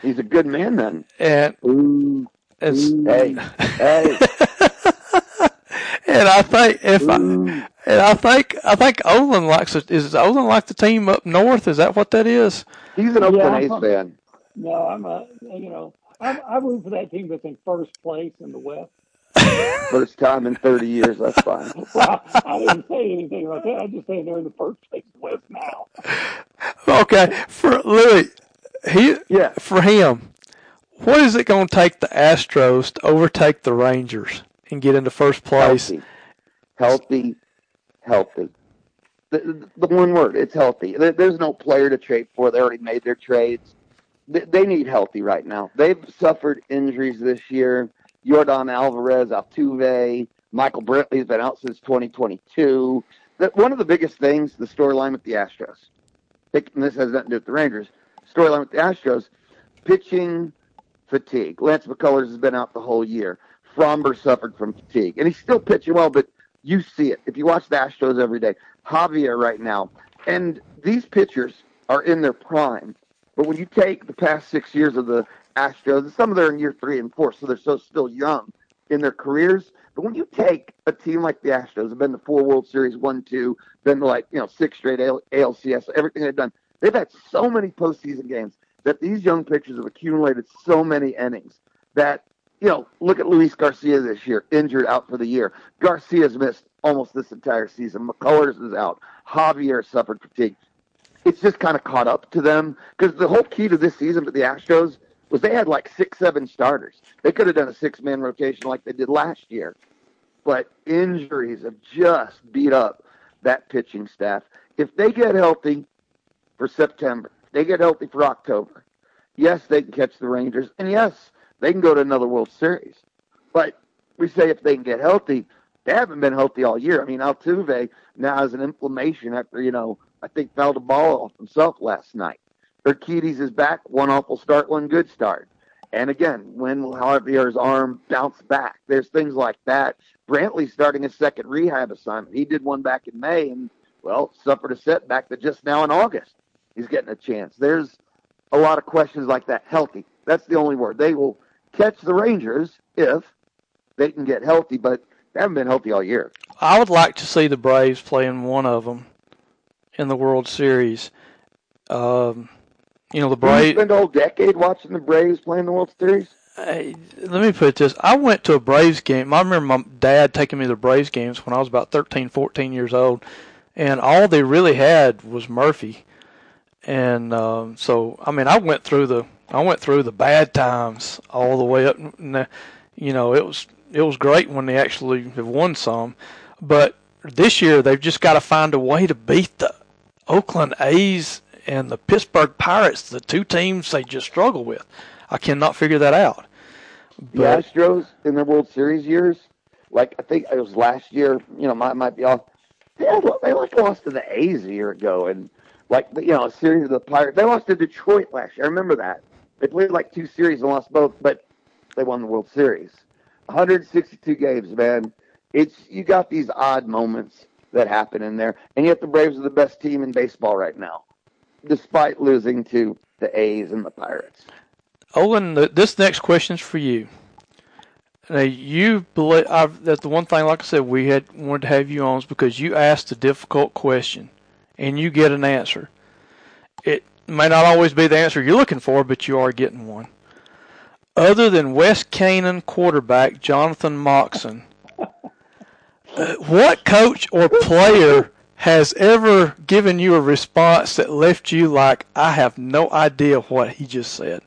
He's a good man then. And ooh, ooh hey, hey. and I think if I and I think I think Olin likes it. Is Olin like the team up north? Is that what that is? He's an Oakland yeah, A's fan. No, I'm a you know I'm, I root for that team that's in first place in the West. First time in 30 years, that's fine. well, I didn't say anything about that. I just say they're in the first place West now. Okay, for Louis, he yeah, for him, what is it going to take the Astros to overtake the Rangers and get into first place? Healthy, healthy, healthy. The, the one word, it's healthy. There's no player to trade for. They already made their trades. They need healthy right now. They've suffered injuries this year Yordan Alvarez, Altuve, Michael Brantley's been out since 2022. That one of the biggest things, the storyline with the Astros, and this has nothing to do with the Rangers, storyline with the Astros, pitching fatigue. Lance McCullers has been out the whole year. Framber suffered from fatigue, and he's still pitching well, but you see it if you watch the Astros every day. Javier right now, and these pitchers are in their prime. But when you take the past six years of the Astros. Some of them are in year three and four, so they're so still young in their careers. But when you take a team like the Astros, have been to four World Series, one, two, been to like you know six straight ALCS, everything they've done, they've had so many postseason games that these young pitchers have accumulated so many innings that you know look at Luis Garcia this year, injured out for the year. Garcia's missed almost this entire season. McCullers is out. Javier suffered fatigue. It's just kind of caught up to them because the whole key to this season for the Astros was they had like six, seven starters. They could have done a six man rotation like they did last year. But injuries have just beat up that pitching staff. If they get healthy for September, they get healthy for October, yes, they can catch the Rangers. And yes, they can go to another World Series. But we say if they can get healthy, they haven't been healthy all year. I mean, Altuve now has an inflammation after, you know, I think fouled a ball off himself last night. Urquidy's is back. One awful start, one good start. And again, when will Javier's arm bounce back? There's things like that. Brantley's starting a second rehab assignment. He did one back in May and, well, suffered a setback that just now in August he's getting a chance. There's a lot of questions like that. Healthy. That's the only word. They will catch the Rangers if they can get healthy, but they haven't been healthy all year. I would like to see the Braves playing one of them in the World Series. Um, you know the Braves. You spend a whole decade watching the Braves playing the World Series. Hey, let me put this: I went to a Braves game. I remember my dad taking me to the Braves games when I was about 13, 14 years old, and all they really had was Murphy. And um, so, I mean, I went through the I went through the bad times all the way up. And, you know, it was it was great when they actually have won some, but this year they've just got to find a way to beat the Oakland A's and the Pittsburgh Pirates, the two teams they just struggle with. I cannot figure that out. But, the Astros in their World Series years, like I think it was last year, you know, might might be off. They, had, they like lost to the A's a year ago, and like you know, a series of the Pirates. They lost to Detroit last year. I remember that. They played like two series and lost both, but they won the World Series. 162 games, man. It's you got these odd moments that happen in there, and yet the Braves are the best team in baseball right now despite losing to the A's and the Pirates. Olin, this next question is for you. Now, you believe I've, that's the one thing. Like I said, we had wanted to have you on is because you asked a difficult question, and you get an answer. It may not always be the answer you're looking for, but you are getting one. Other than West Canaan quarterback Jonathan Moxon, what coach or player has ever given you a response that left you like, I have no idea what he just said?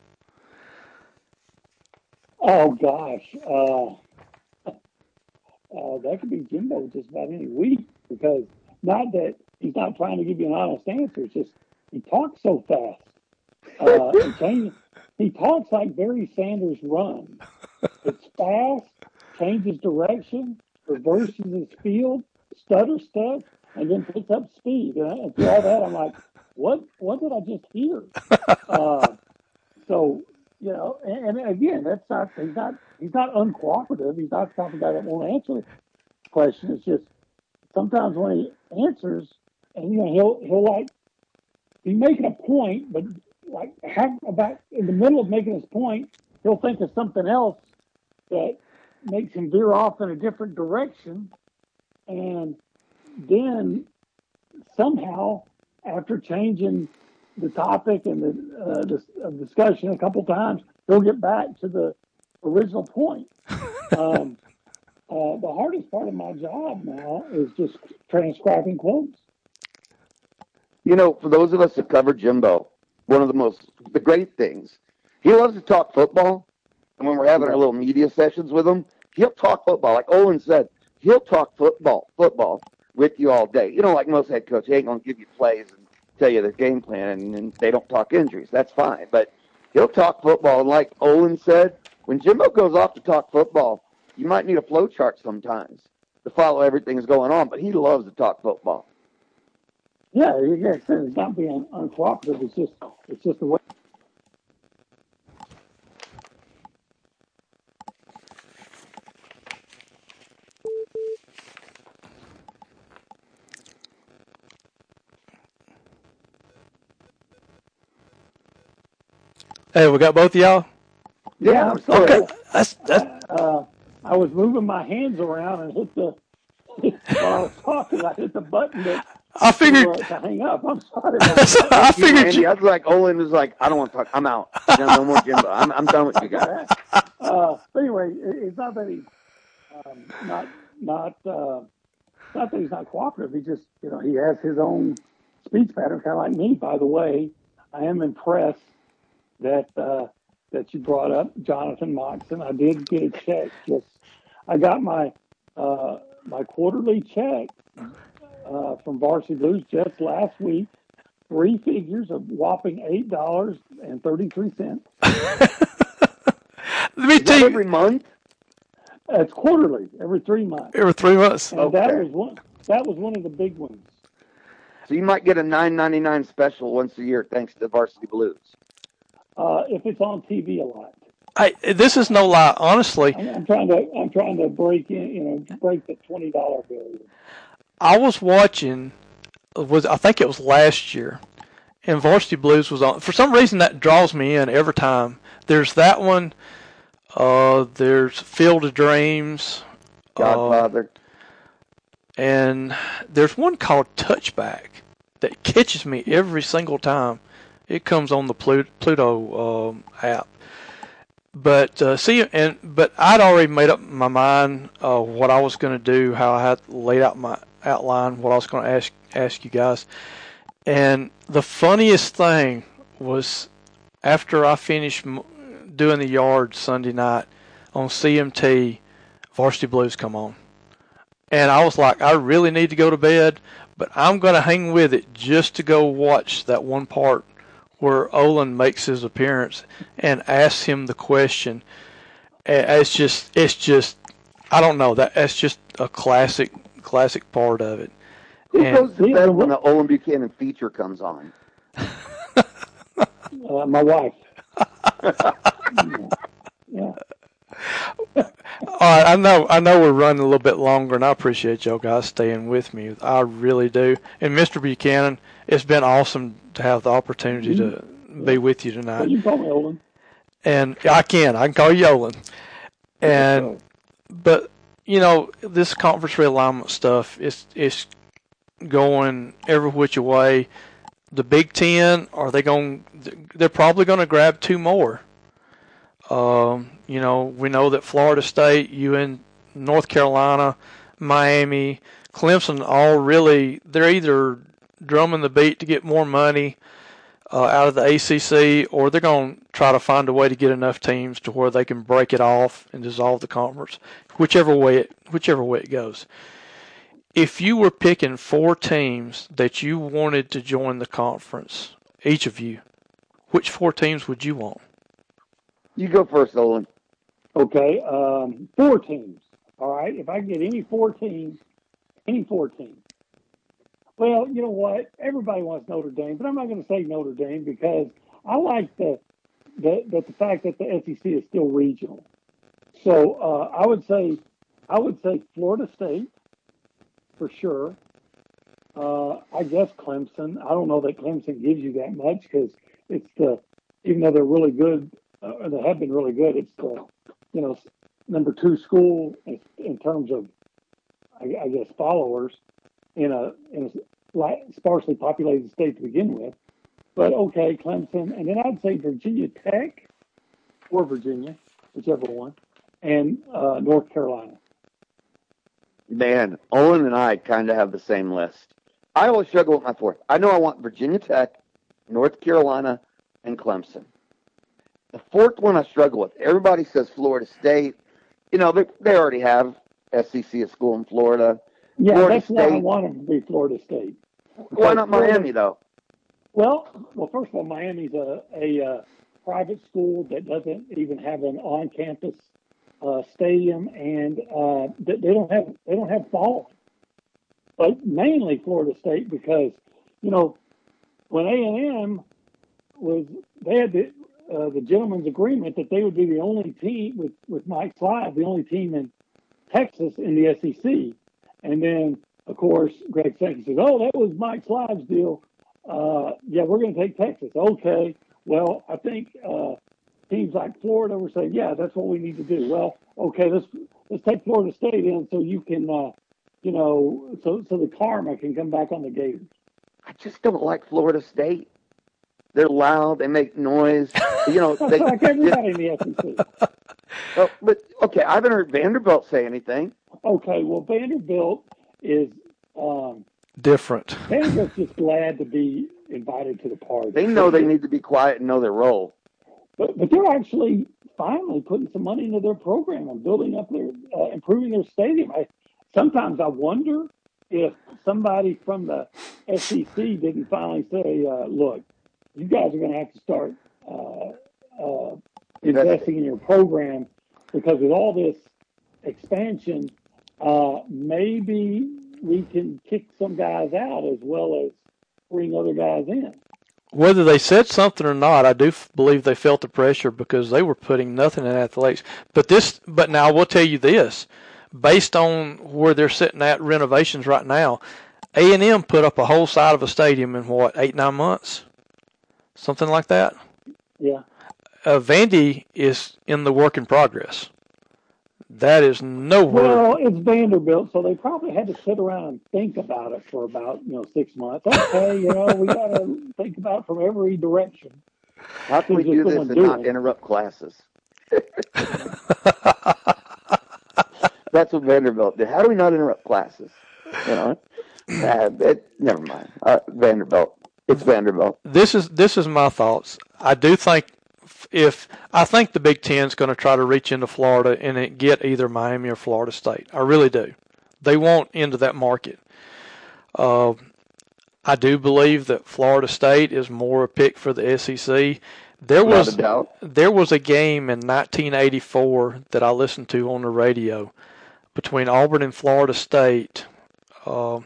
Oh gosh, uh, uh, that could be Jimbo just about any week because not that he's not trying to give you an honest answer. It's just he talks so fast. Uh, he, changes, he talks like Barry Sanders run. It's fast, changes direction, reverses his field, stutter stuff, and then picks up speed. And through all that, I'm like, what? What did I just hear? Uh, so you know, and, and, again, that's not he's not he's not uncooperative. He's not something that won't answer the question. It's just sometimes when he answers, and you know, he'll he'll like be making a point, but like have about in the middle of making his point, he'll think of something else that makes him veer off in a different direction, and then somehow after changing the topic and the, uh, the uh, discussion a couple times, he'll get back to the original point. Um, uh, the hardest part of my job now is just transcribing quotes. You know, for those of us that cover Jimbo, one of the most the great things, he loves to talk football. And when we're having our little media sessions with him, he'll talk football. Like Olin said, he'll talk football, football with you all day. You know, like most head coaches, he ain't gonna give you plays and tell you their game plan, and, and they don't talk injuries. That's fine, but he'll talk football. And like Olin said, when Jimbo goes off to talk football, you might need a flow chart sometimes to follow everything that's going on. But he loves to talk football. Yeah, yeah, it's not being uncooperative. It's just it's just the way. Hey, we got both of y'all. Yeah, I'm sorry. Okay, that's that's. Uh, I was moving my hands around and hit the while I was talking. I hit the button that I figured to, uh, hang up. I'm sorry. I figured Andy, I was like Olin was like, I don't want to talk. I'm out. No, no more Jimbo. I'm I'm done with you guys. Uh, but anyway, it's not that he's um, not not uh, not that he's not cooperative. He just you know he has his own speech pattern, kind of like me. By the way, I am impressed that uh, that you brought up, Jonathan Moxon. I did get a check. Just I got my uh, my quarterly check uh, from Varsity Blues just last week. Three figures of whopping eight dollars and thirty three cents. Let me tell you, every month. It's quarterly, every three months. Every three months. And okay. that was one. That was one of the big ones. So you might get a nine ninety nine special once a year, thanks to Varsity Blues uh, if it's on TV a lot. I, this is no lie, honestly. I'm, I'm, trying to I'm trying to break in, you know, break the twenty dollar bill. I was watching, was I think it was last year, and Varsity Blues was on. For some reason, that draws me in every time. There's that one. Uh, there's Field of Dreams. Godfather. Uh, and there's one called Touchback that catches me every single time. It comes on the Pluto um, app. But uh, see, and but I'd already made up my mind uh, what I was going to do, how I had laid out my outline, what I was going to ask ask you guys. And the funniest thing was after I finished doing the yard Sunday night on CMT, Varsity Blues come on. And I was like, I really need to go to bed, but I'm going to hang with it just to go watch that one part where Olin makes his appearance and asks him the question. It's just, it's just, I don't know that that's just a classic, classic part of it. Who and, goes to bed when the Olin Buchanan feature comes on? uh, my wife. yeah. All right, I know I know we're running a little bit longer, and I appreciate y'all guys staying with me. I really do. And Mr. Buchanan, it's been awesome to have the opportunity mm-hmm. to be with you tonight. Well, you call me Olin. And I can. I can call you Olin. And but you know this conference realignment stuff is is going every which way. The Big Ten are they going? They're probably going to grab two more. Um, you know, we know that Florida State, UN, North Carolina, Miami, Clemson, all really they're either drumming the beat to get more money. uh, out of the ACC, or they're going to try to find a way to get enough teams to where they can break it off and dissolve the conference, whichever way it whichever way it goes. If you were picking four teams that you wanted to join the conference, each of you, which four teams would you want? You go first, Olin. Okay, um, four teams. All right, if I get any four teams, any four teams. Well, you know what? Everybody wants Notre Dame, but I'm not going to say Notre Dame because I like the the, the, the fact that the SEC is still regional. So uh, I would say I would say Florida State for sure. Uh, I guess Clemson. I don't know that Clemson gives you that much because it's the even though they're really good, uh, they have been really good. It's the you know number two school in, in terms of I, I, guess followers in a in a sparsely populated state to begin with. But okay, Clemson, and then I'd say Virginia Tech or Virginia, whichever one, and uh, North Carolina. Man, Owen and I kind of have the same list. I always struggle with my fourth. I know I want Virginia Tech, North Carolina, and Clemson. The fourth one I struggle with. Everybody says Florida State. You know, they, they already have SEC a school in Florida. Yeah, Florida that's State. why I want them to be Florida State. Why not Miami, though? Well, well, first of all, Miami's a, a uh, private school that doesn't even have an on-campus uh, stadium, and uh, they, they don't have they don't have fall. But mainly Florida State because you know when A and M was they had the uh, the gentleman's agreement that they would be the only team with with Mike Slive, the only team in Texas in the SEC, and then of course Greg Sankey says, "Oh, that was Mike Slive's deal." uh, yeah, we're going to take Texas. Okay. Well, I think uh, teams like Florida were saying, yeah, that's what we need to do. Well, okay, let's let's take Florida State in so you can, uh, you know, so so the karma can come back on the Gators. I just don't like Florida State. They're loud. They make noise. You know, they, like everybody in the SEC. Well, but okay, I haven't heard Vanderbilt say anything. Okay, well, Vanderbilt is um, different. They're just glad to be invited to the party. They know they need to be quiet and know their role. But but they're actually finally putting some money into their program and building up their uh, improving their stadium. I sometimes I wonder if somebody from the SEC didn't finally say, uh, "Look, you guys are going to have to start uh, uh, investing in your program because with all this expansion, uh, maybe we can kick some guys out as well as bring other guys in. Whether they said something or not, I do believe they felt the pressure because they were putting nothing in athletics. But this, but now I will tell you this: based on where they're sitting at renovations right now, A and M put up a whole side of a stadium in what eight nine months, something like that. Yeah. Uh, Vandy is in the work in progress. That is nowhere. Well, it's Vanderbilt, so they probably had to sit around and think about it for about you know six months. Okay, you know we got to think about from every direction. How can we do this and doing. not interrupt classes? That's what Vanderbilt did. How do we not interrupt classes? You know, uh, it, never mind. Uh, Vanderbilt. It's Vanderbilt. This is this is my thoughts. I do think if I think the Big Ten is going to try to reach into Florida and get either Miami or Florida State. I really do. They want into that market. Uh, I do believe that Florida State is more a pick for the SEC. There was there was a game in 1984 that I listened to on the radio between Auburn and Florida State. Uh,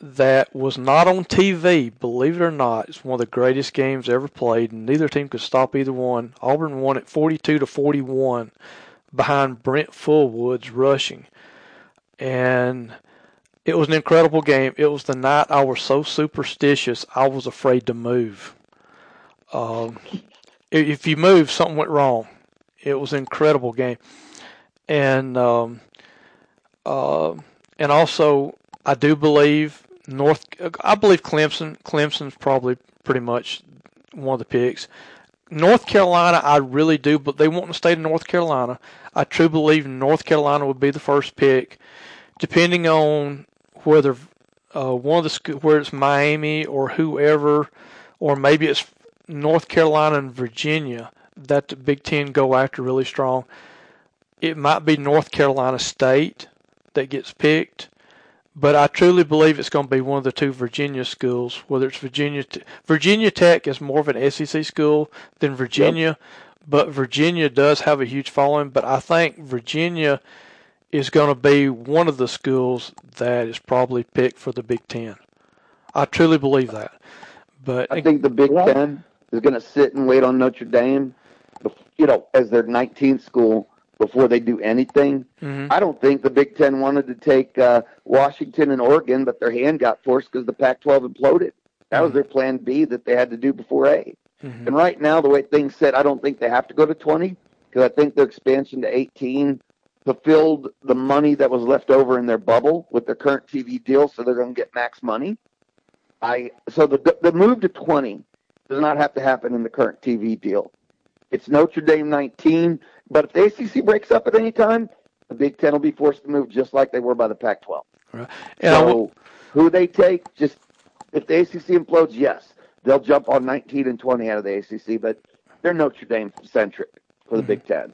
that was not on TV, believe it or not. It's one of the greatest games ever played, and neither team could stop either one. Auburn won it 42 to 41 behind Brent Fullwood's rushing. And it was an incredible game. It was the night I was so superstitious, I was afraid to move. Um, if you move, something went wrong. It was an incredible game. And, um, uh, and also, I do believe North, I believe Clemson. Clemson's probably pretty much one of the picks. North Carolina, I really do, but they want to stay in North Carolina. I truly believe North Carolina would be the first pick, depending on whether uh, one of the where it's Miami or whoever or maybe it's North Carolina and Virginia that the Big Ten go after really strong. It might be North Carolina State that gets picked, but I truly believe it's going to be one of the two Virginia schools. Whether it's Virginia, Virginia Tech is more of an SEC school than Virginia, yep. but Virginia does have a huge following. But I think Virginia is going to be one of the schools that is probably picked for the Big Ten. I truly believe that. But I think the Big Ten is going to sit and wait on Notre Dame, you know, as their 19th school before they do anything. Mm-hmm. I don't think the Big Ten wanted to take uh, Washington and Oregon, but their hand got forced because the Pac-12 imploded. That mm-hmm. was their plan B that they had to do before A. Mm-hmm. And right now, the way things sit, I don't think they have to go to 20 because I think their expansion to 18 fulfilled the money that was left over in their bubble with their current TV deal, so they're going to get max money. I so the the move to 20 does not have to happen in the current TV deal. It's Notre Dame 19, but if the ACC breaks up at any time, the Big Ten will be forced to move just like they were by the Pac-12. Right. So who they take, just if the ACC implodes, yes, they'll jump on 19 and 20 out of the ACC, but they're Notre Dame centric for the mm-hmm. Big Ten.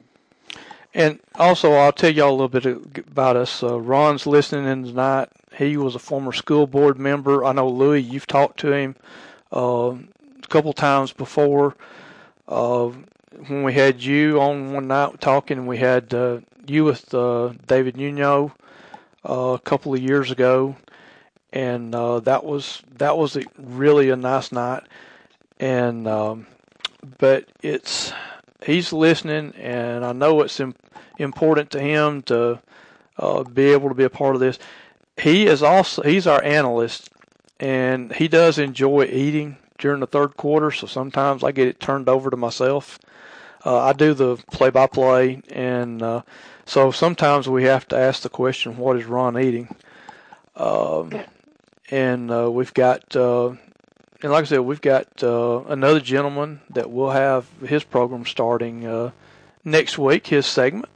And also, I'll tell y'all a little bit about us. Uh, Ron's listening in tonight. He was a former school board member. I know Louis, you've talked to him uh, a couple times before. Uh, when we had you on one night talking, we had uh, you with uh, David Nuno uh, a couple of years ago, and uh, that was that was a, really a nice night. And um, but it's he's listening, and I know it's important to him to uh, be able to be a part of this. He is also he's our analyst, and he does enjoy eating during the third quarter. So sometimes I get it turned over to myself. Uh, I do the play-by-play, and uh, so sometimes we have to ask the question, "What is Ron eating?" Um, and uh, we've got uh, and like I said, we've got uh, another gentleman that will have his program starting uh, next week, his segment.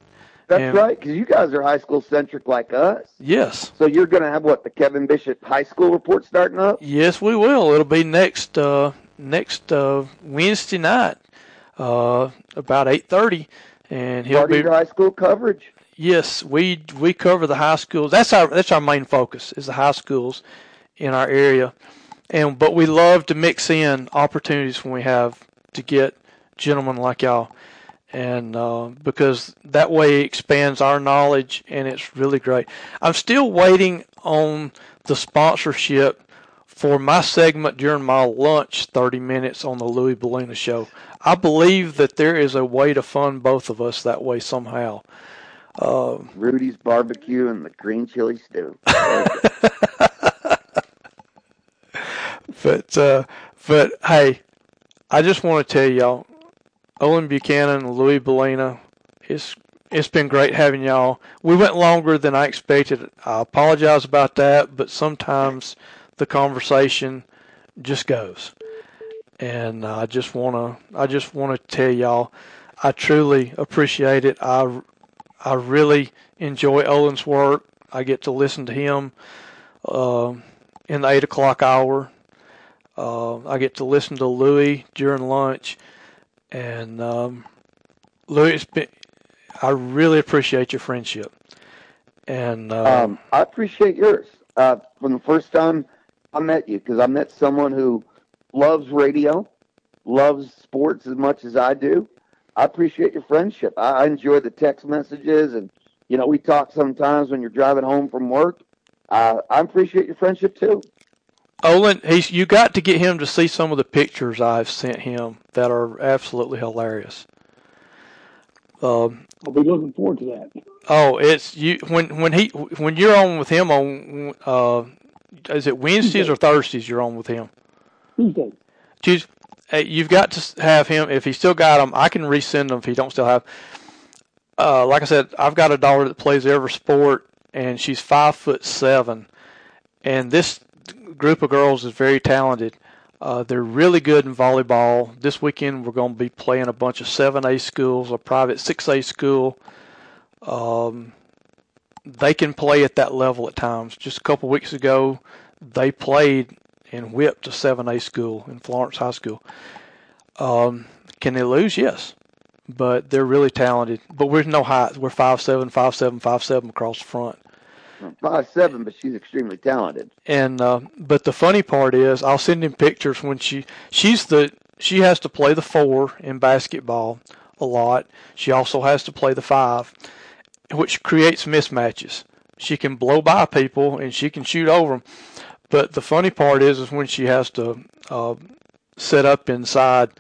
That's and, right, because you guys are high school centric like us. Yes. So you're going to have what the Kevin Bishop High School report starting up? Yes, we will. It'll be next uh, next uh, Wednesday night, uh, about eight thirty, and he'll Starting be high school coverage. Yes, we we cover the high schools. That's our that's our main focus is the high schools in our area, and but we love to mix in opportunities when we have to get gentlemen like y'all and uh, because that way it expands our knowledge and it's really great. I'm still waiting on the sponsorship for my segment during my lunch 30 minutes on the Louis Bellina show. I believe that there is a way to fund both of us that way somehow. Uh, Rudy's barbecue and the green chili stew. but uh, but hey, I just want to tell y'all Olin Buchanan, and Louis Bellina. It's it's been great having y'all. We went longer than I expected. I apologize about that, but sometimes the conversation just goes. And I just wanna I just wanna tell y'all I truly appreciate it. I I really enjoy Olin's work. I get to listen to him uh, in the eight o'clock hour. Uh, I get to listen to Louis during lunch and um, Louis, I really appreciate your friendship. And uh, um, I appreciate yours. Uh, from the first time I met you, because I met someone who loves radio, loves sports as much as I do. I appreciate your friendship. I, I enjoy the text messages, and you know, we talk sometimes when you're driving home from work. Uh, I appreciate your friendship too. Olin, he's you got to get him to see some of the pictures I've sent him that are absolutely hilarious. Um, I'll be looking forward to that. Oh, it's you when when he when you're on with him on uh, is it Wednesdays Tuesday. or Thursdays you're on with him? Tuesday. Tuesday. You've got to have him if he still got them. I can resend them if he don't still have. Uh, like I said, I've got a daughter that plays every sport, and she's five foot seven, and this group of girls is very talented. Uh, they're really good in volleyball. This weekend we're going to be playing a bunch of 7A schools, a private 6A school. Um, they can play at that level at times. Just a couple weeks ago, they played and whipped a 7A school in Florence High School. Um, can they lose? Yes, but they're really talented. But we're no height. We're five seven, five seven, five seven across the front. Five seven, but she's extremely talented. And uh, but the funny part is, I'll send him pictures when she she's the she has to play the four in basketball a lot. She also has to play the five, which creates mismatches. She can blow by people and she can shoot over them. But the funny part is, is when she has to uh, set up inside,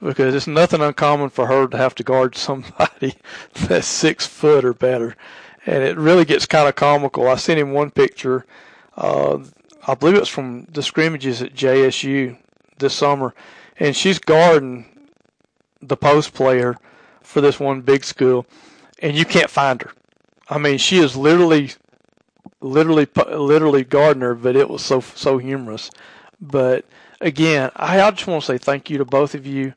because it's nothing uncommon for her to have to guard somebody that's six foot or better, and it really gets kind of comical. I sent him one picture. Uh, I believe it's from the scrimmages at JSU this summer, and she's guarding the post player for this one big school, and you can't find her. I mean, she is literally, literally, literally Gardner, but it was so so humorous. But again, I, I just want to say thank you to both of you.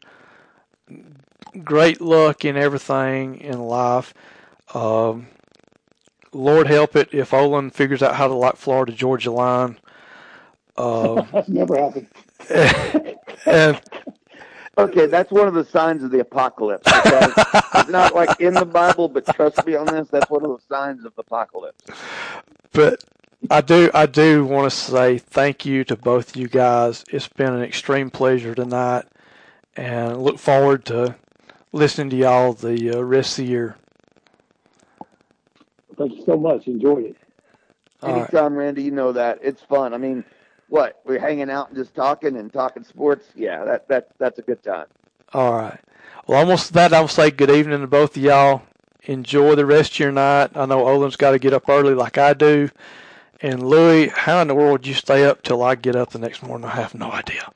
Great luck in everything in life. Um, Lord help it if Olin figures out how to like Florida Georgia line. Uh, That's never happened. and Okay, that's one of the signs of the apocalypse. Okay? it's not like in the Bible, but trust me on this. That's one of the signs of the apocalypse. But I do, I do want to say thank you to both you guys. It's been an extreme pleasure tonight, and look forward to listening to y'all the uh, rest of the year. Thank you so much. Enjoyed it. Anytime, right. Randy. You know that it's fun. I mean, what we're hanging out and just talking and talking sports. Yeah, that that that's a good time. All right. Well, almost that I'll say good evening to both of y'all. Enjoy the rest of your night. I know Olin's got to get up early like I do. And Louis, how in the world you stay up till I get up the next morning? I have no idea.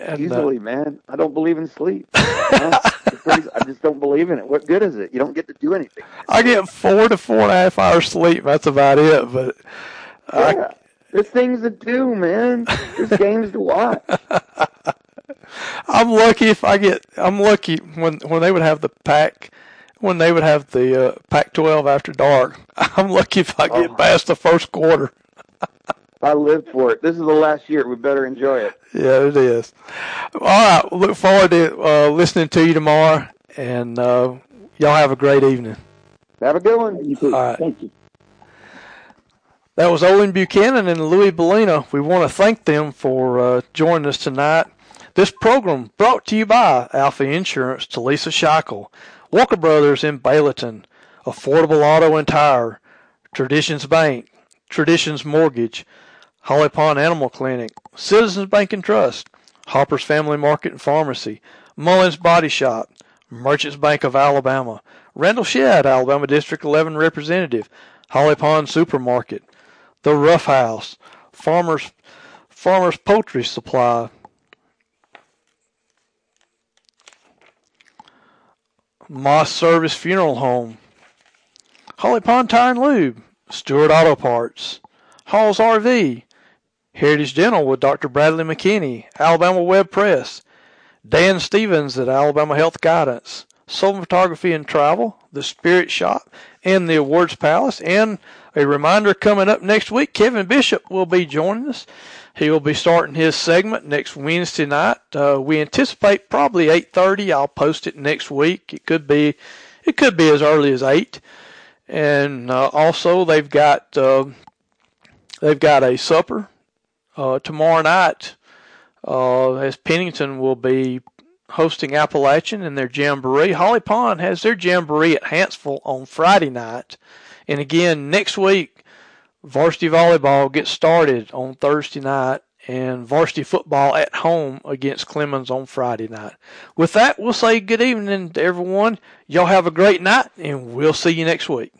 And, uh, Easily, uh, man. I don't believe in sleep. I just don't believe in it. What good is it? You don't get to do anything. I get four to four and a half hours sleep. That's about it. But yeah. I, there's things to do, man. There's games to watch. I'm lucky if I get. I'm lucky when when they would have the pack, when they would have the uh, Pac-12 after dark. I'm lucky if I get oh. past the first quarter. I lived for it. This is the last year. We better enjoy it. Yeah, it is. All right. Look forward to uh, listening to you tomorrow, and uh, y'all have a great evening. Have a good one. You too. All right. Thank you. That was Olin Buchanan and Louis Bellina. We want to thank them for uh, joining us tonight. This program brought to you by Alpha Insurance, Talisa Shackle, Walker Brothers in Bayleton, Affordable Auto and Tire, Traditions Bank, Traditions Mortgage, Holly Pond Animal Clinic, Citizens Bank and Trust, Hopper's Family Market and Pharmacy, Mullins Body Shop, Merchants Bank of Alabama, Randall Shedd, Alabama District 11 Representative, Holly Pond Supermarket, the Rough House, Farmers Farmers Poultry Supply, Moss Service Funeral Home, Holly Pond Lube, Stewart Auto Parts, Hall's RV, Heritage Dental with Dr. Bradley McKinney, Alabama Web Press, Dan Stevens at Alabama Health Guidance, Soul Photography and Travel, The Spirit Shop, and the Awards Palace, and a reminder coming up next week, Kevin Bishop will be joining us. He will be starting his segment next Wednesday night. Uh, we anticipate probably 8:30. I'll post it next week. It could be, it could be as early as eight. And uh, also, they've got uh, they've got a supper uh, tomorrow night. Uh, as Pennington will be hosting Appalachian in their jamboree. Holly Pond has their jamboree at Huntsville on Friday night. And again, next week, varsity volleyball gets started on Thursday night and varsity football at home against Clemens on Friday night. With that, we'll say good evening to everyone. Y'all have a great night, and we'll see you next week.